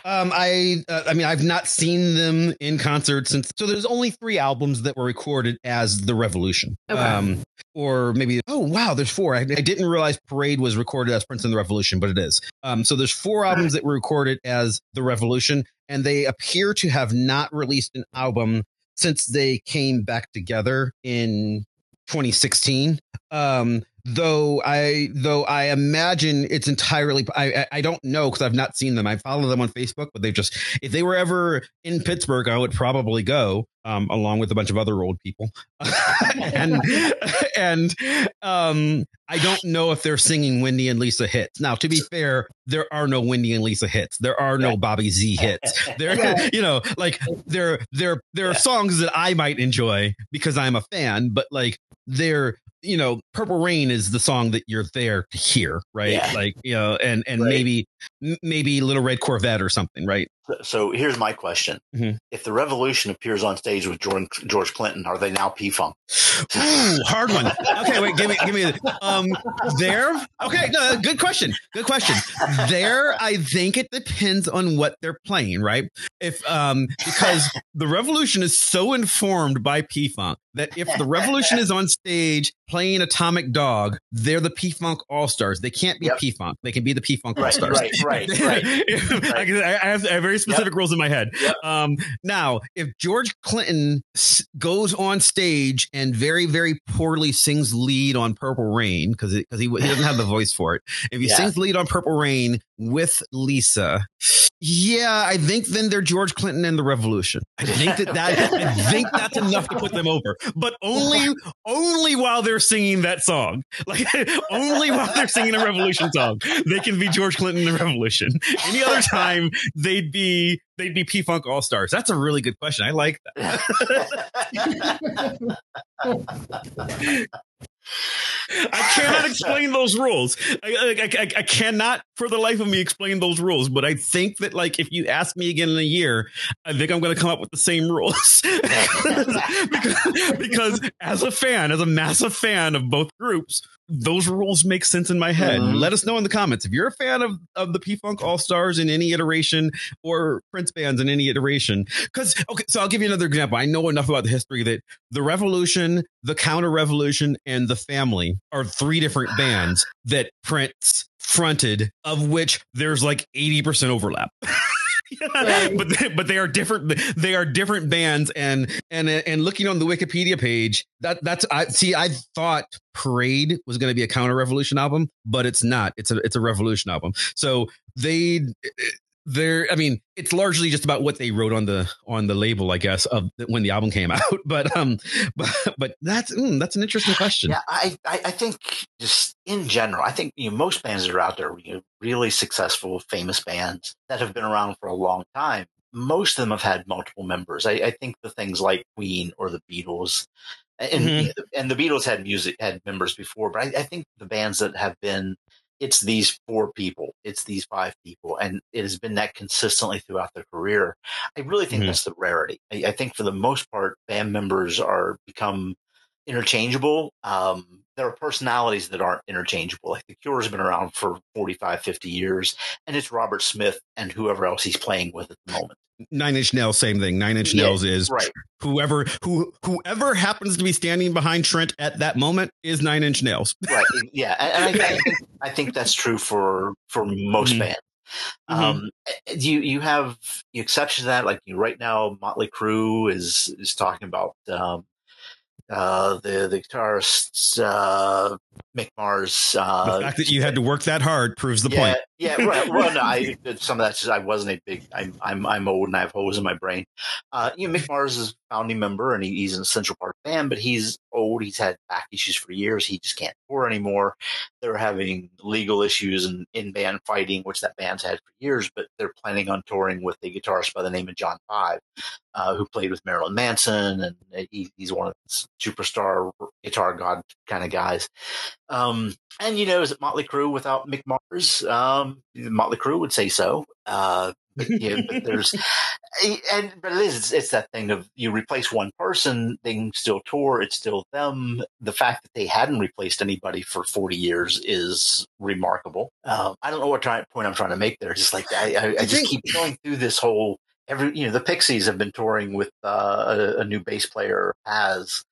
Um, I, uh, I mean, I've not seen them in concert since. So there's only three albums that were recorded as the Revolution. Okay. Um, or maybe oh wow, there's four. I, I, didn't realize Parade was recorded as Prince and the Revolution, but it is. Um, so there's four albums that were recorded as the Revolution, and they appear to have not released an album since they came back together in 2016. Um, though I though I imagine it's entirely I I don't know because I've not seen them. I follow them on Facebook, but they've just if they were ever in Pittsburgh, I would probably go um, along with a bunch of other old people, and and um, I don't know if they're singing Wendy and Lisa hits. Now, to be fair, there are no Wendy and Lisa hits. There are no Bobby Z hits. There, you know, like there there there are songs that I might enjoy because I'm a fan, but like they're you know, Purple Rain is the song that you're there to hear, right? Yeah. Like, you know, and and right. maybe maybe Little Red Corvette or something, right? So here's my question: mm-hmm. If the Revolution appears on stage with George, George Clinton, are they now P Funk? Ooh, hard one. Okay, wait, give me, give me. Um, there. Okay, no, good question. Good question. There, I think it depends on what they're playing, right? If um, because the Revolution is so informed by P Funk that if the Revolution is on stage playing Atomic Dog, they're the P Funk All Stars. They can't be yep. P Funk. They can be the P Funk All Stars. Right, right, right. right. I, have, I have very specific yep. rules in my head. Yep. Um, now, if George Clinton goes on stage and very, very poorly sings lead on Purple Rain because because he, he doesn't have the voice for it, if he yeah. sings lead on Purple Rain with Lisa, yeah, I think then they're George Clinton and the Revolution. I think that that I think that's enough to put them over, but only only while they're singing that song. Like only while they're singing a Revolution song, they can be George Clinton and the Revolution. Any other time, they'd be they'd be P Funk All Stars. That's a really good question. I like that. I cannot explain those rules. I, I, I, I, cannot, for the life of me, explain those rules. But I think that, like, if you ask me again in a year, I think I'm going to come up with the same rules because, because, as a fan, as a massive fan of both groups, those rules make sense in my head. Mm-hmm. Let us know in the comments if you're a fan of, of the P Funk All Stars in any iteration or Prince bands in any iteration. Because, okay, so I'll give you another example. I know enough about the history that the Revolution, the Counter Revolution, and the Family are three different bands that Prince fronted, of which there's like 80% overlap. yeah, but they, but they are different. They are different bands, and and and looking on the Wikipedia page, that that's I see. I thought Parade was going to be a counter revolution album, but it's not. It's a it's a revolution album. So they there i mean it's largely just about what they wrote on the on the label i guess of when the album came out. But um but but that's mm, that's an interesting question. Yeah I, I think just in general i think you know most bands that are out there you know, really successful famous bands that have been around for a long time most of them have had multiple members. I, I think the things like queen or the beatles and mm-hmm. and the beatles had music had members before but I, I think the bands that have been it's these four people, it's these five people, and it has been that consistently throughout their career. I really think mm-hmm. that's the rarity. I, I, think for the most part, band members are become interchangeable. Um, there are personalities that aren't interchangeable. Like the Cure has been around for 45, 50 years, and it's Robert Smith and whoever else he's playing with at the moment. Nine Inch Nails, same thing. Nine Inch yeah, Nails is right. whoever who whoever happens to be standing behind Trent at that moment is Nine Inch Nails. right. Yeah, and, I, I, think, I think that's true for for most mm-hmm. bands. Mm-hmm. Um, you you have the exceptions to that, like you right now, Motley Crue is is talking about um, Uh, the the guitarist uh, uh, Mick Mars. Uh, the fact that you had to work that hard proves the yeah, point. Yeah, right. Well, no, I, some of that's just I wasn't a big. I'm I'm I'm old and I have holes in my brain. Uh, you know, Mick Mars is a founding member and he, he's an essential part of the band, but he's old. He's had back issues for years. He just can't tour anymore. They're having legal issues and in band fighting, which that band's had for years. But they're planning on touring with a guitarist by the name of John Five, uh, who played with Marilyn Manson, and he, he's one of the superstar guitar god kind of guys. Um, and you know, is it Motley Crue without Mick Mars? Um, Motley Crue would say so. Uh, but, but there's, and but it is. It's, it's, that thing of you replace one person, they can still tour. It's still them. The fact that they hadn't replaced anybody for 40 years is remarkable. Um, I don't know what try, point I'm trying to make there. Just like I, I, I just keep going through this whole every you know the Pixies have been touring with uh, a, a, new bass player Paz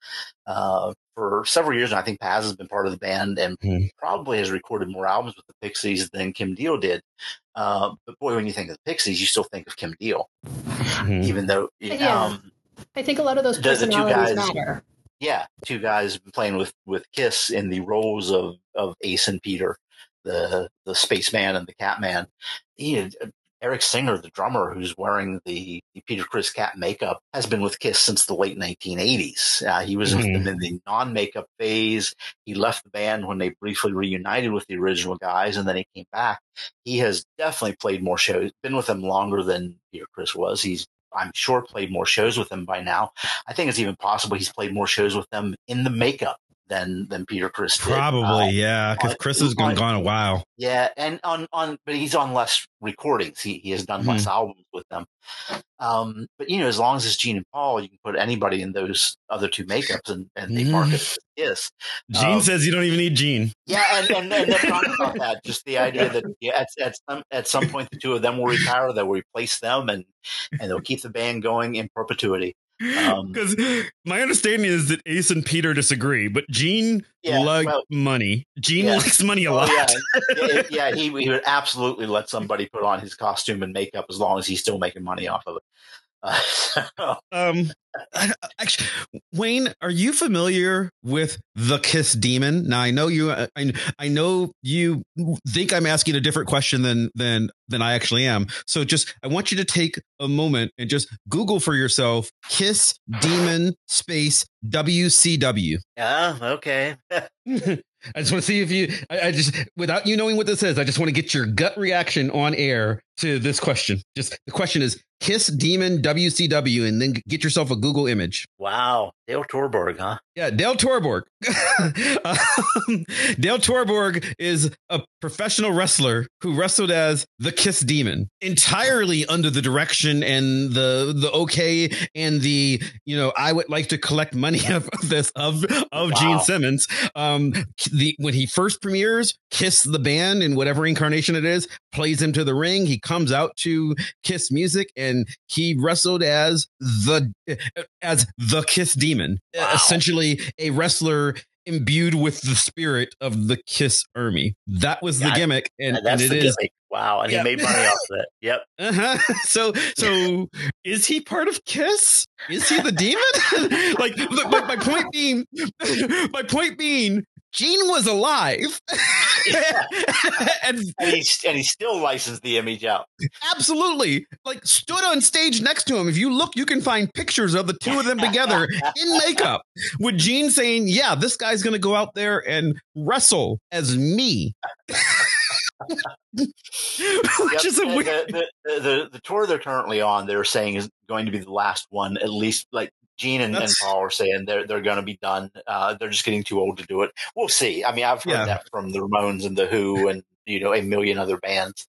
uh, for several years, and I think Paz has been part of the band and mm. probably has recorded more albums with the Pixies than Kim Deal did. Uh, but boy, when you think of the Pixies, you still think of Kim Deal, mm. even though yeah. Um, I think a lot of those personalities guys, matter. Yeah, two guys playing with with Kiss in the roles of of Ace and Peter the the spaceman and the catman. You know, Eric Singer, the drummer who's wearing the, the, Peter Criss cat makeup, has been with Kiss since the late 1980s. Uh, he was mm-hmm. in the non makeup phase. He left the band when they briefly reunited with the original guys, and then he came back. He has definitely played more shows, been with them longer than Peter Criss was. He's I'm sure played more shows with them by now. I think it's even possible he's played more shows with them in the makeup than than Peter Criss did. Probably, uh, yeah, because Criss has been gone a while. Yeah, and on on, but he's on less recordings. He he has done mm-hmm. less albums with them. Um, but you know, as long as it's Gene and Paul, you can put anybody in those other two makeups, and and they market mm. Yes. Gene um, says you don't even need Gene. Yeah, and and, and they're talking about that. Just the idea that yeah, at at some at some point the two of them will retire, they'll replace them, and and they'll keep the band going in perpetuity. Because um, my understanding is that Ace and Peter disagree, but Gene yeah, likes well, money. Gene yeah. likes money a lot. yeah, yeah, yeah he, he would absolutely let somebody put on his costume and makeup as long as he's still making money off of it. Uh, um, actually, Wayne, are you familiar with the Kiss Demon? Now, I know you. Uh, I, I know you think I'm asking a different question than than than I actually am. So, just I want you to take a moment and just Google for yourself Kiss Demon space WCW. Yeah. Okay. I just want to see if you, I, I, just, without you knowing what this is, I just want to get your gut reaction on air to this question. Just the question is Kiss Demon WCW and then get yourself a Google image. Wow. Dale Torborg, huh? Yeah, Dale Torborg. um, Dale Torborg is a professional wrestler who wrestled as the Kiss Demon, entirely under the direction and the the okay and the you know I would like to collect money of this of of wow. Gene Simmons. Um, the when he first premieres, Kiss the band in whatever incarnation it is plays him to the ring. He comes out to Kiss music and he wrestled as the as the Kiss Demon, wow. essentially a wrestler imbued with the spirit of the Kiss Army. That was the gimmick, and, that's and the gimmick. Wow, and he made money off of it. Yep. Uh-huh. So, so is he part of Kiss? Is he the demon? like, my, my point being, my point being, Gene was alive. and, and, he, and he still licensed the image out. Absolutely. Like stood on stage next to him. If you look, you can find pictures of the two of them together in makeup with Gene saying, Yeah, this guy's going to go out there and wrestle as me. Which yep. is a weird. The, the, the, the, tour they're currently on, they're saying is going to be the last one, at least like Gene and, and Paul are saying they're they're going to be done. Uh, they're just getting too old to do it. We'll see. I mean, I've heard yeah. that from the Ramones and the Who and you know a million other bands.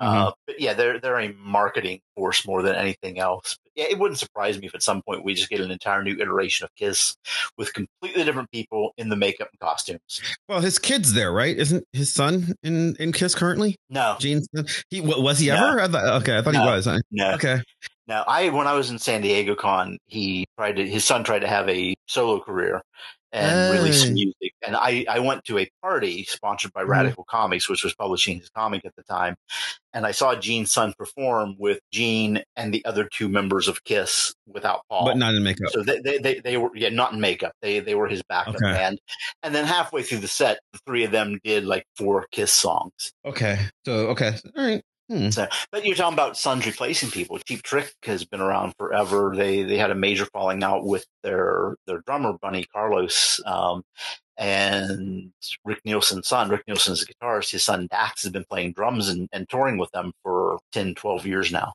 Mm-hmm. Uh, but yeah, they're they're a marketing force more than anything else. But yeah, it wouldn't surprise me if at some point we just get an entire new iteration of Kiss with completely different people in the makeup and costumes. Well, his kid's there, right? Isn't his son in in Kiss currently? No, Gene's he was he ever? I thought, okay, I thought no. he was. No, okay. Now, I when I was in San Diego Con, he tried to his son tried to have a solo career and release music. And I I went to a party sponsored by mm-hmm. Radical mm. Comics, which was publishing his comic at the time, and I saw Gene's son perform with Gene and the other two members of Kiss without Paul, but not in makeup. So they they, they, they were yeah not in makeup. They they were his backup okay. band, and then halfway through the set, the three of them did like four Kiss songs. Okay, so okay, all right. Hmm. So, but you're talking about Sons replacing people. Cheap Trick has been around forever. They they had a major falling out with their their drummer Bunny Carlos, um, and Rick Nielsen's son. Rick Nielsen's a guitarist. His son Dax has been playing drums and, and touring with them for 10, 12 years now.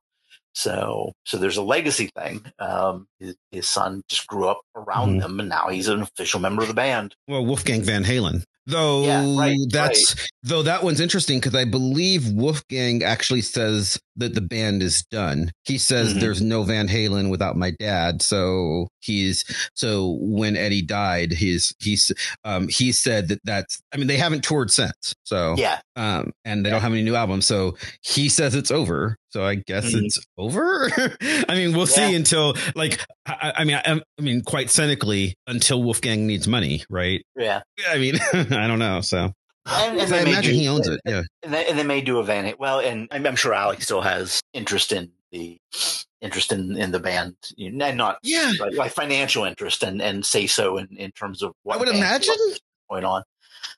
So so there's a legacy thing. Um, his, his son just grew up around mm-hmm. them, and now he's an official member of the band. Well, Wolfgang Van Halen Though yeah, right, that's right. though that one's interesting because I believe Wolfgang actually says that the band is done. He says mm-hmm. there's no Van Halen without my dad. So he's so when Eddie died, he's he's um he said that that's I mean they haven't toured since. So yeah, um and they yeah. don't have any new albums. So he says it's over. So I guess mm-hmm. it's over. I mean, we'll yeah. see until like I, I mean I, I, mean quite cynically until Wolfgang needs money, right? Yeah. I mean I don't know. So and, and I imagine do, he owns it. Yeah, and they, and they, may do a Van. Well, and I'm sure Alex still has interest in the interest in, in the band, and not yeah, like, like financial interest, and and say so in, in terms of what I would imagine going on.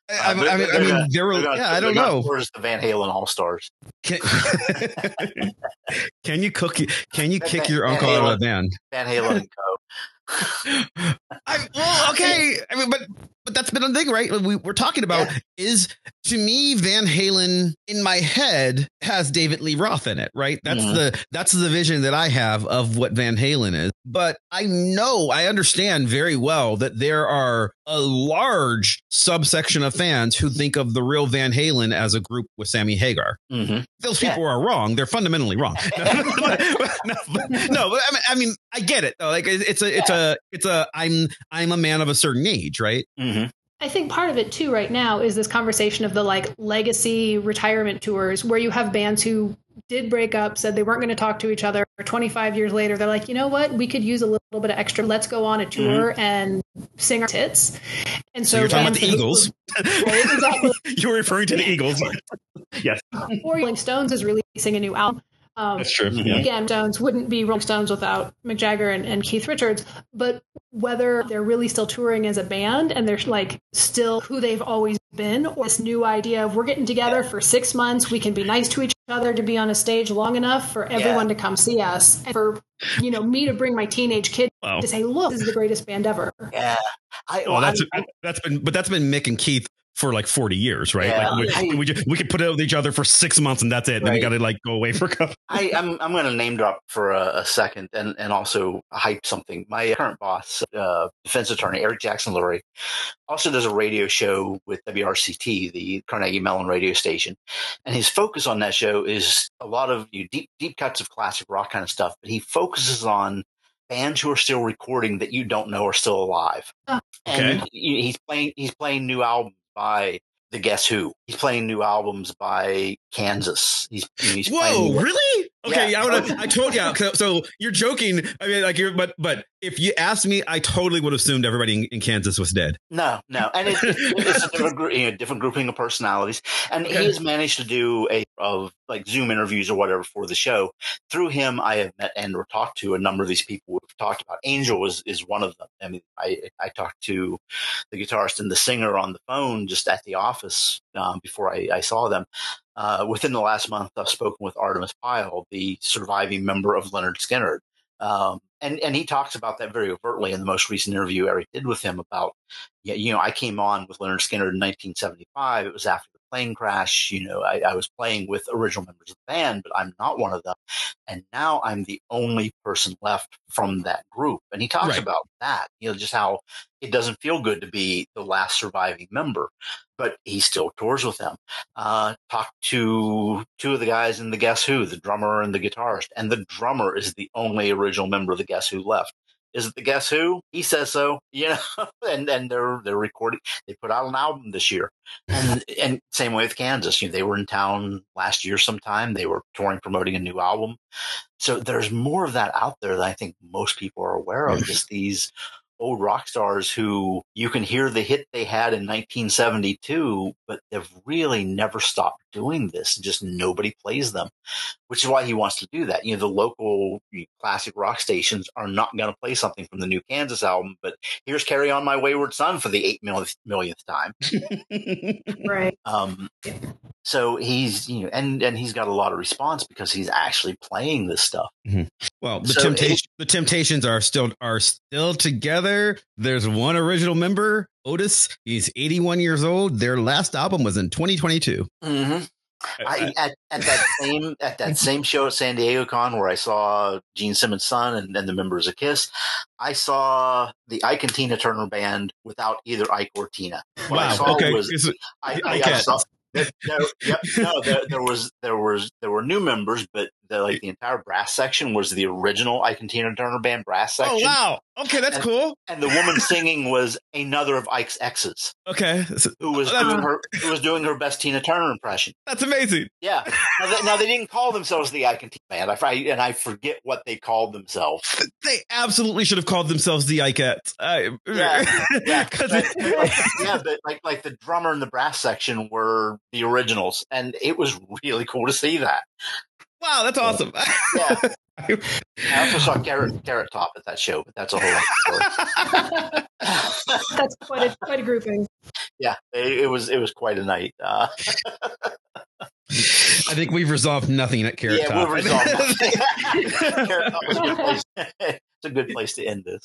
I, uh, I mean, I mean, there were, yeah, I don't know. Where's the Van Halen All Stars? Can, can, you cook? Can you kick Van, your uncle Halen, out of the band? Van Halen and Co. I, well, okay. I mean, but but that's been a thing, right? We, are talking about yeah. is to me Van Halen in my head has David Lee Roth in it, right? That's mm-hmm. the that's the vision that I have of what Van Halen is. But I know I understand very well that there are a large subsection of fans who think of the real Van Halen as a group with Sammy Hagar. Mm-hmm. Those people yeah. are wrong. They're fundamentally wrong. no, no, no, but I mean, I mean, I get it though. Like it's a, it's a, it's a. I'm, I'm a man of a certain age, right? Mm-hmm. I think part of it too right now is this conversation of the like legacy retirement tours where you have bands who did break up, said they weren't going to talk to each other. 25 years later, they're like, you know what? We could use a little bit of extra. Let's go on a tour mm-hmm. and sing our tits. And so, so you're talking about the Eagles. right, exactly. you're referring to the Eagles. yes. Or Rolling Stones is releasing a new album. Um, That's true. Yeah. Again, Stones wouldn't be Rolling Stones without Mick Jagger and, and Keith Richards. But whether they're really still touring as a band and they're like still who they've always been, or this new idea of we're getting together for six months, we can be nice to each other to be on a stage long enough for everyone yeah. to come see us, and for you know me to bring my teenage kid wow. to say, "Look, this is the greatest band ever." Yeah, I, well, that's I, that's been, but that's been Mick and Keith for like 40 years, right? Yeah, like we, I, we, just, we could put it out with each other for six months and that's it. Right. Then we got to like go away for a couple. I, am I'm, I'm going to name drop for a, a, second and, and also hype something. My current boss, uh, defense attorney, Eric Jackson Lurie, also does a radio show with WRCT, the Carnegie Mellon radio station. And his focus on that show is a lot of you know, deep, deep cuts of classic rock kind of stuff, but he focuses on bands who are still recording that you don't know are still alive. Oh, okay. And he's playing he's playing new albums by the Guess Who. He's playing new albums by Kansas. He's, he's whoa, really? Okay, yeah. I, I told you. So, so, you're joking. I mean, like, you're, but but if you asked me, I totally would have assumed everybody in, in Kansas was dead. No, no, and it's, it's a different, you know, different grouping of personalities, and okay. he has managed to do a of like Zoom interviews or whatever for the show. Through him, I have met and or talked to a number of these people we've talked about. Angel was is one of them. I mean, I I talked to the guitarist and the singer on the phone just at the office um, before I, I saw them. Uh, within the last month, I've spoken with Artimus Pyle, the surviving member of Lynyrd Skynyrd. Um, and, and he talks about that very overtly in the most recent interview Eric did with him about, you know, I came on with Lynyrd Skynyrd in 1975. It was after plane crash. You know, I, I was playing with original members of the band, but I'm not one of them. And now I'm the only person left from that group. And he talks Right. about that, you know, just how it doesn't feel good to be the last surviving member, but he still tours with them. Uh, talked to two of the guys in the Guess Who, the drummer and the guitarist, and the drummer is the only original member of the Guess Who left. Is it the Guess Who? He says so, you know, and and they're they're recording. They put out an album this year, and and same way with Kansas. You know, they were in town last year sometime. They were touring, promoting a new album. So there's more of that out there that I think most people are aware of. Just these old rock stars who you can hear the hit they had in 1972, but they've really never stopped doing this. and Just nobody plays them, which is why he wants to do that. You know, the local classic rock stations are not going to play something from the new Kansas album, but here's Carry On My Wayward Son for the eight millionth, millionth time. Right. Um, so he's, you know, and, and he's got a lot of response because he's actually playing this stuff. Well, the So temptation, the Temptations are still are still together. There's one original member, Otis. He's 81 years old. Their last album was in 2022. Mm-hmm. I, at, at that same at that same show at San Diego Con where I saw Gene Simmons' son and, and the members of Kiss, I saw the Ike and Tina Turner band without either Ike or Tina. What I saw Okay. was I, I I, I saw there, there, yep, no, there, there was there was there were new members, but the, like the entire brass section was the original Ike and Tina Turner band brass oh, section. oh wow. Okay, that's And- cool. and the woman singing was another of Ike's exes Okay, who was Oh, that's- doing her who was doing her best Tina Turner impression. that's amazing. Yeah. Now they, now they didn't call themselves the Ike and Tina band. I, I and I forget what they called themselves. They absolutely should have called themselves the Ikettes. I, Yeah, yeah, but, but like, yeah, but like like the drummer and the brass section were the originals, and it was really cool to see that. Wow, that's awesome. Yeah. I also saw Carrot Carrot Top at that show, but that's a whole other story. That's quite a quite a grouping. yeah, it, it was it was quite a night. Uh, I think we've resolved nothing at Carrot yeah, Top. we'll resolve that. Carrot Top was a good place. it's a good place to end this.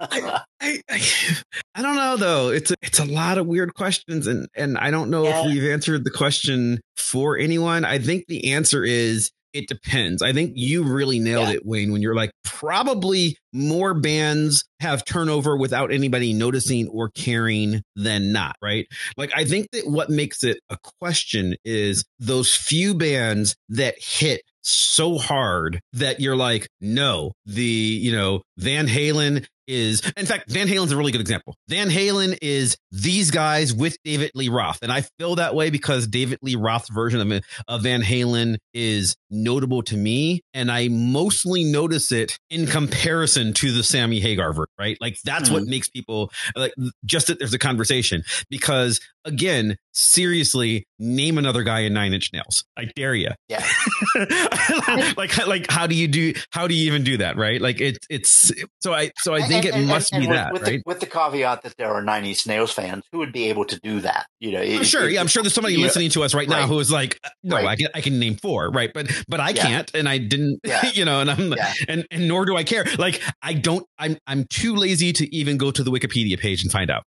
I, I, I don't know though. It's a, it's a lot of weird questions, and and I don't know Yeah. if we've answered the question for anyone. I think the answer is it depends. I think you really nailed Yeah. it, Wayne, when you're like probably more bands have turnover without anybody noticing or caring than not, right? Like I think that what makes it a question is those few bands that hit so hard that you're like, no, the, you know, Van Halen is, in fact, Van Halen's a really good example. Van Halen is these guys with David Lee Roth. And I feel that way because David Lee Roth's version of, of Van Halen is notable to me. And I mostly notice it in comparison to the Sammy Hagar version, right? Like that's what hmm. makes people like just that there's a conversation because again, seriously, name another guy in Nine Inch Nails. I dare you. Yeah. like, like, how do you do? How do you even do that? Right? Like, it's it's. So I, so I think And- it and- must and be with, that, with right? The, with the caveat that there are Nine Inch Nails fans who would be able to do that. You know, I'm it- sure. it- Yeah, I'm sure there's somebody yeah, listening to us right, now Right. who is like, no, Right. I can I can name four, right? But but I Yeah. can't, and I didn't, Yeah. you know, and I'm Yeah. and and nor do I care. Like I don't. I'm I'm too lazy to even go to the Wikipedia page and find out.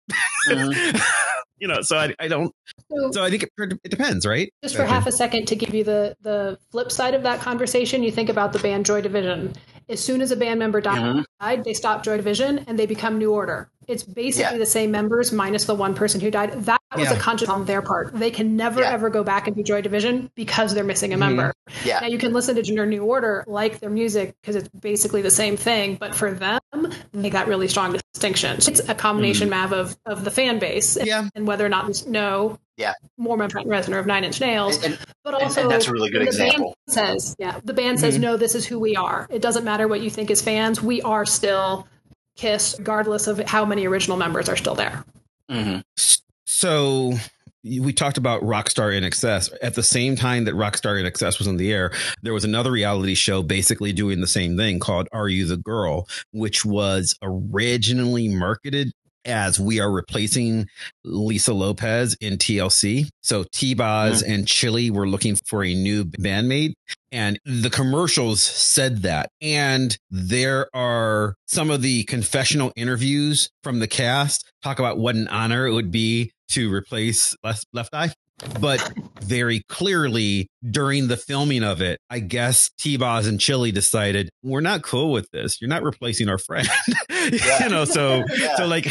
Mhm. you know, so I I don't. So, So I think it, it depends, right? just for half a second to give you the the flip side of that conversation, you think about the band Joy Division. As soon as a band member died, Mhm. they stop Joy Division and they become New Order. It's basically Yeah. the same members minus the one person who died. That was Yeah. a conscious on their part. They can never Yeah. ever go back and do Joy Division because they're missing a Mhm. member. Yeah. Now you can listen to Gender New Order, like their music because it's basically the same thing, but for them, they got really strong distinctions. It's a combination Mav of of the fan base and, Yeah. and whether or not there's no Yeah. more member Trent Reznor of Nine Inch Nails, And, and, but also and that's a really good example. Band says, yeah, the band says, Mhm. no, this is who we are. It doesn't matter what you think as fans. We are still Kiss, regardless of how many original members are still there. Mhm. So we talked about Rockstar INXS. At the same time that Rockstar INXS was on the air, there was another reality show basically doing the same thing called Are You the Girl, which was originally marketed as we are replacing Lisa Lopes in TLC. So T Boz hmm. and Chili were looking for a new bandmate. And the commercials said that. And there are some of the confessional interviews from the cast talk about what an honor it would be to replace Left, Left Eye. but very clearly during the filming of it, I guess T-Boz and Chili decided we're not cool with this. You're not replacing our friend. you know, so yeah. so like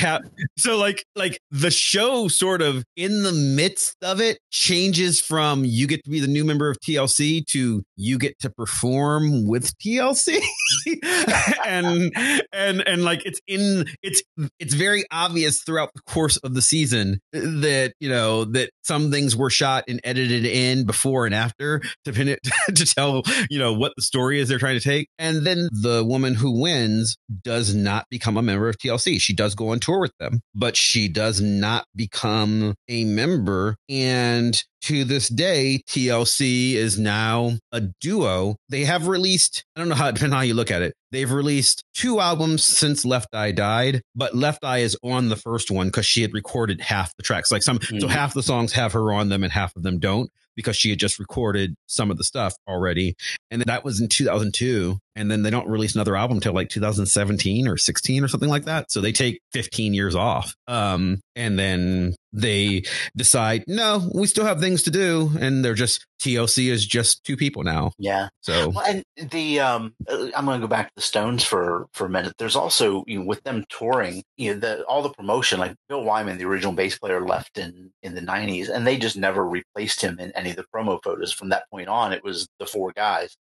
so like like the show sort of in the midst of it changes from you get to be the new member of TLC to you get to perform with TLC. and and and like it's in it's it's very obvious throughout the course of the season that you know that some things were shot and edited in before and after to pin it to tell you know what the story is they're trying to take. And then the woman who wins does not become a member of TLC she does go on tour with them but she does not become a member. And to this day, TLC is now a duo. They have released, I don't know how, depending on how you look at it, they've released two albums since Left Eye died, but Left Eye is on the first one because she had recorded half the tracks. Like some, mm-hmm. so half the songs have her on them and half of them don't because she had just recorded some of the stuff already. And that was in 2002. And then they don't release another album until like 2017 or 16 or something like that. So they take 15 years off. Um, and then they decide, no, we still have things to do. And they're just, TLC is just two people now. Yeah. So, well, and the, um, uh, I'm going to go back to the Stones for, for a minute. There's also, you know, with them touring, you know, the, all the promotion, like Bill Wyman, the original bass player left in, in the nineties and they just never replaced him in any of the promo photos from that point on. It was the four guys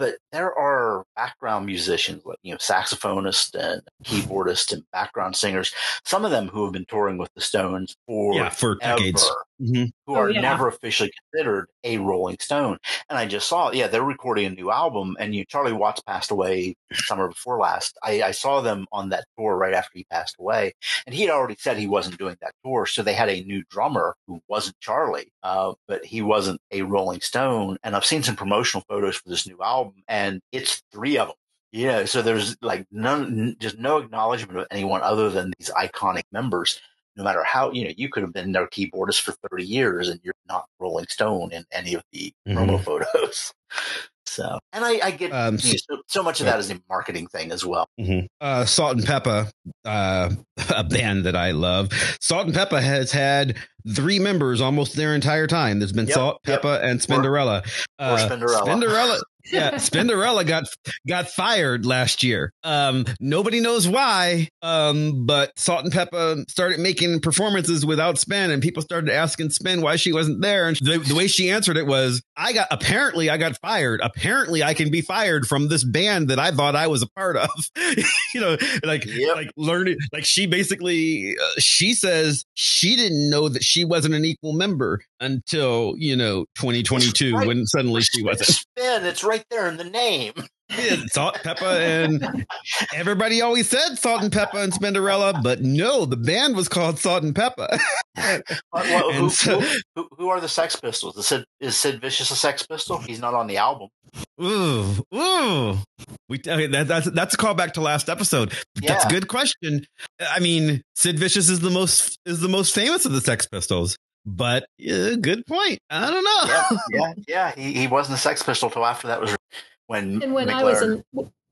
but there are background musicians, like you know, saxophonists and keyboardists and background singers. Some of them who have been touring with the Stones for yeah, for decades, mm-hmm. who are oh, yeah. never officially considered a Rolling Stone. And I just saw, yeah, they're recording a new album. And you, Charlie Watts passed away summer before last. I, I saw them on that tour right after he passed away, and he had already said he wasn't doing that tour. So they had a new drummer who wasn't Charlie, uh, but he wasn't a Rolling Stone. And I've seen some promotional photos for this new album album, and it's three of them. Yeah, so there's like none, just no acknowledgement of anyone other than these iconic members. No matter how you know, you could have been their keyboardist for 30 years, and you're not Rolling Stone in any of the mm-hmm. promo photos. So, and I, I get um, so, so, much of that is a marketing thing as well. Mm-hmm. Uh, Salt-N-Pepa, uh, a band that I love. Salt-N-Pepa has had three members almost their entire time. There's been yep, Salt, yep. Pepa, and Spinderella. Or, uh, or Spinderella. Spinderella. Yeah, Spinderella got got fired last year. Um, nobody knows why. Um, but Salt-N-Pepa started making performances without Spin, and people started asking Spin why she wasn't there. And the, the way she answered it was, "I got apparently I got fired. Apparently I can be fired from this band that I thought I was a part of." you know, like yep. like learning. Like she basically uh, she says she didn't know that she wasn't an equal member until you know 2022 right. when suddenly she wasn't. Spin. It's right there in the name. Yeah, Salt-N-Pepa and everybody always said salt and pepa and Spinderella, but no, the band was called salt and pepa well, well, who, so, who, who, are the Sex Pistols? Is Sid, is Sid Vicious a Sex Pistol? He's not on the album. Ooh, ooh. We okay, that, that's that's a callback to last episode. Yeah. That's a good question. I mean, Sid Vicious is the most is the most famous of the Sex Pistols. But uh, good point. I don't know. yeah, yeah, yeah. He, he wasn't a Sex Pistol till after that was when. And when I was in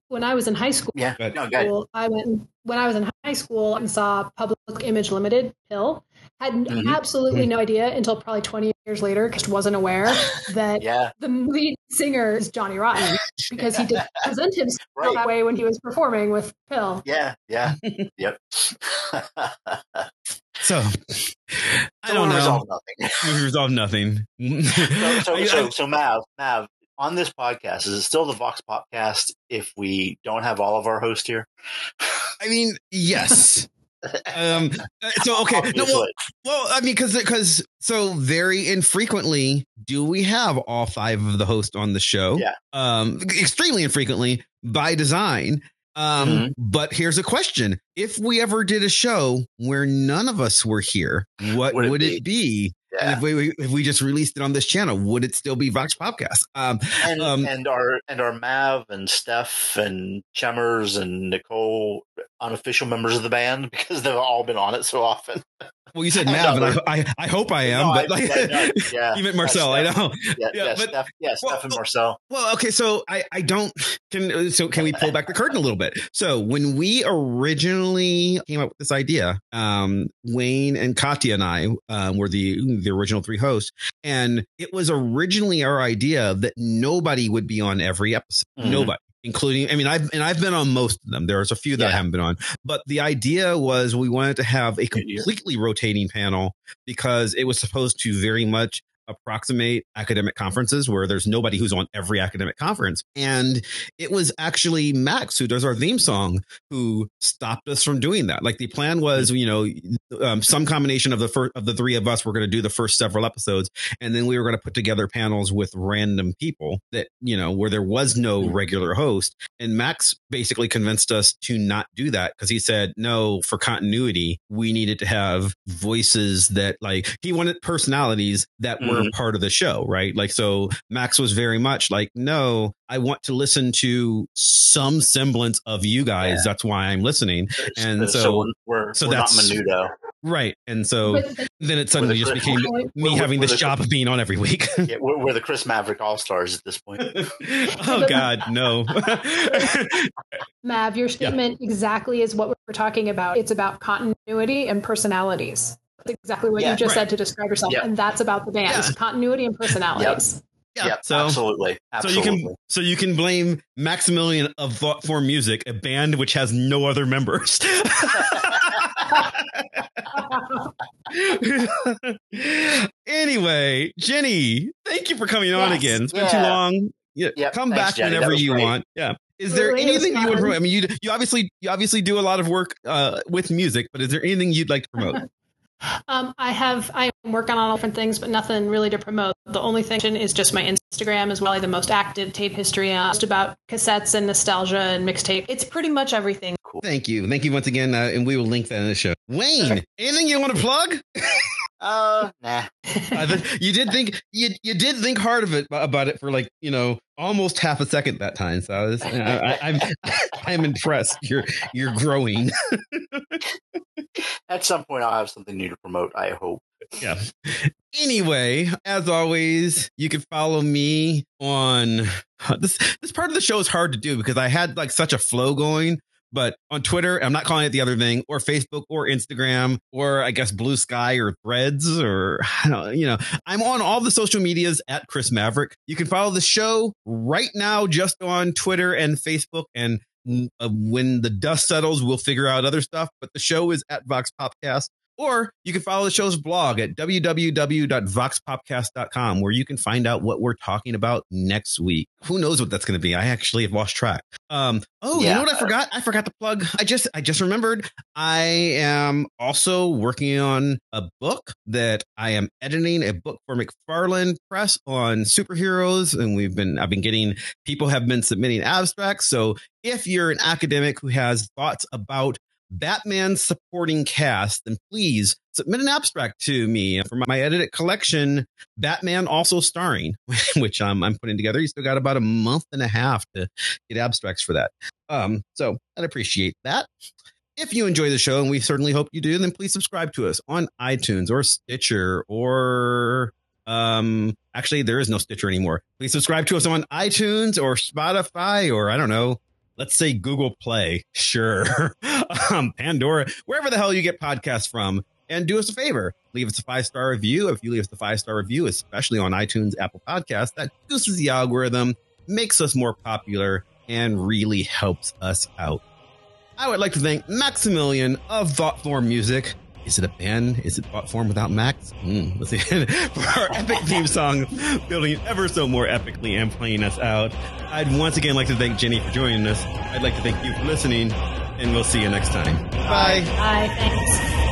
when I was in high school, yeah, no, school, I went when I was in high school and saw Public Image Limited PiL. Had mm-hmm. absolutely mm-hmm. no idea until probably 20 years later, just wasn't aware that yeah. the lead singer is Johnny Rotten because he did present himself right. that way when he was performing with PiL. Yeah, yeah, yep. So I don't know. Resolve nothing. we resolve nothing. so, so, so, so, Mav, Mav, on this podcast, is it still the Vox Popcast if we don't have all of our hosts here? I mean, yes. um so okay no well, well i mean because because so very infrequently do we have all five of the hosts on the show yeah um extremely infrequently by design um, mm-hmm. But here's a question: If we ever did a show where none of us were here, what would it would be? It be? Yeah. If we if we just released it on this channel, would it still be Vox Popcast? Um, and, um, and our and our Mav and Steph and Chemmers and Nicole unofficial members of the band because they've all been on it so often. Well, you said Mav, and I, I, I hope I am, no, but like, I, yeah, yeah, you meant Marcel. I know. Yeah, yeah, but, Steph, yeah, well, Steph and Marcel. Well, okay, so I, I don't. Can so can we pull back the curtain a little bit? So when we originally came up with this idea, um, Wayne and Katya and I um, were the the original three hosts, and it was originally our idea that nobody would be on every episode. Mm-hmm. Nobody including i mean i've and i've been on most of them. There's a few that yeah. i haven't been on. But the idea was we wanted to have a completely rotating panel because it was supposed to very much approximate academic conferences where there's nobody who's on every academic conference. And it was actually Max, who does our theme song, who stopped us from doing that. Like the plan was, you know, um, some combination of the first of the three of us were going to do the first several episodes, and then we were going to put together panels with random people that you know where there was no mm-hmm. regular host. And Max basically convinced us to not do that because he said, no, for continuity, we needed to have voices that like he wanted personalities that were mm-hmm. part of the show, right? Like, so Max was very much like, no, I want to listen to some semblance of you guys. Yeah. That's why I'm listening. And so, so we're, so we're that's not Menudo. Right. And so then it suddenly just became me having this job of being on every week. yeah, we're, we're, the Chris Maverick All Stars at this point. oh, God, no. Mav, your statement yeah. exactly is what we're talking about. It's about continuity and personalities. That's exactly what yeah, you just right. said to describe yourself. And that's about the band continuity and personalities. Yeah, yep, so absolutely. absolutely. So you can so you can blame Maximilian of Thought Form Music, a band which has no other members. anyway, Jenny, thank you for coming yes, on again. It's been yeah. too long. Yeah, yep, come thanks, back Jenny. whenever you great. want. Yeah. Is there really anything you would promote? I mean, you you obviously you obviously do a lot of work uh, with music, but is there anything you'd like to promote? Um, I have I'm working on all different things, but nothing really to promote. The only thing is just my Instagram is really the most active tape history, uh, just about cassettes and nostalgia and mixtape. It's pretty much everything. Cool. Thank you, thank you once again, uh, and we will link that in the show. Wayne, anything you want to plug? Uh, nah. you did think you you did think hard of it about it for like you know almost half a second that time. So I was, I, I'm I'm impressed. You're you're growing. At some point, I'll have something new to promote. I hope. Yeah. Anyway, as always, you can follow me on this. This part of the show is hard to do because I had like such a flow going but on Twitter, I'm not calling it the other thing, or Facebook, or Instagram, or I guess Blue Sky, or Threads, or I don't, you know, I'm on all the social medias at Chris Maverick. You can follow the show right now just on Twitter and Facebook. And uh, when the dust settles, we'll figure out other stuff. But the show is at Vox Popcast. Or you can follow the show's blog at www.voxpopcast.com, where you can find out what we're talking about next week. Who knows what that's going to be? I actually have lost track. Um, oh, yeah. you know what I forgot? I forgot to plug. I just, I just remembered. I am also working on a book that I am editing a book for McFarland Press on superheroes, and we've been, I've been getting people have been submitting abstracts. So if you're an academic who has thoughts about Batman supporting cast, then please submit an abstract to me for my edited collection, Batman also starring, which um, I'm putting together. You still got about a month and a half to get abstracts for that. Um, so I'd appreciate that. If you enjoy the show, and we certainly hope you do, then please subscribe to us on iTunes or Stitcher or um actually there is no Stitcher anymore. Please subscribe to us on iTunes or Spotify or I don't know, let's say Google Play, sure, um, Pandora, wherever the hell you get podcasts from. And do us a favor, leave us a five star review. If you leave us a five star review, especially on iTunes, Apple Podcasts, that boosts the algorithm, makes us more popular, and really helps us out. I would like to thank Maximilian of Thoughtform Music is it a band? Is it formed without Max? Mm, let's see. For our epic theme song, building ever so more epically and playing us out. I'd once again like to thank Jenny for joining us. I'd like to thank you for listening, and we'll see you next time. Bye. Bye. Thanks.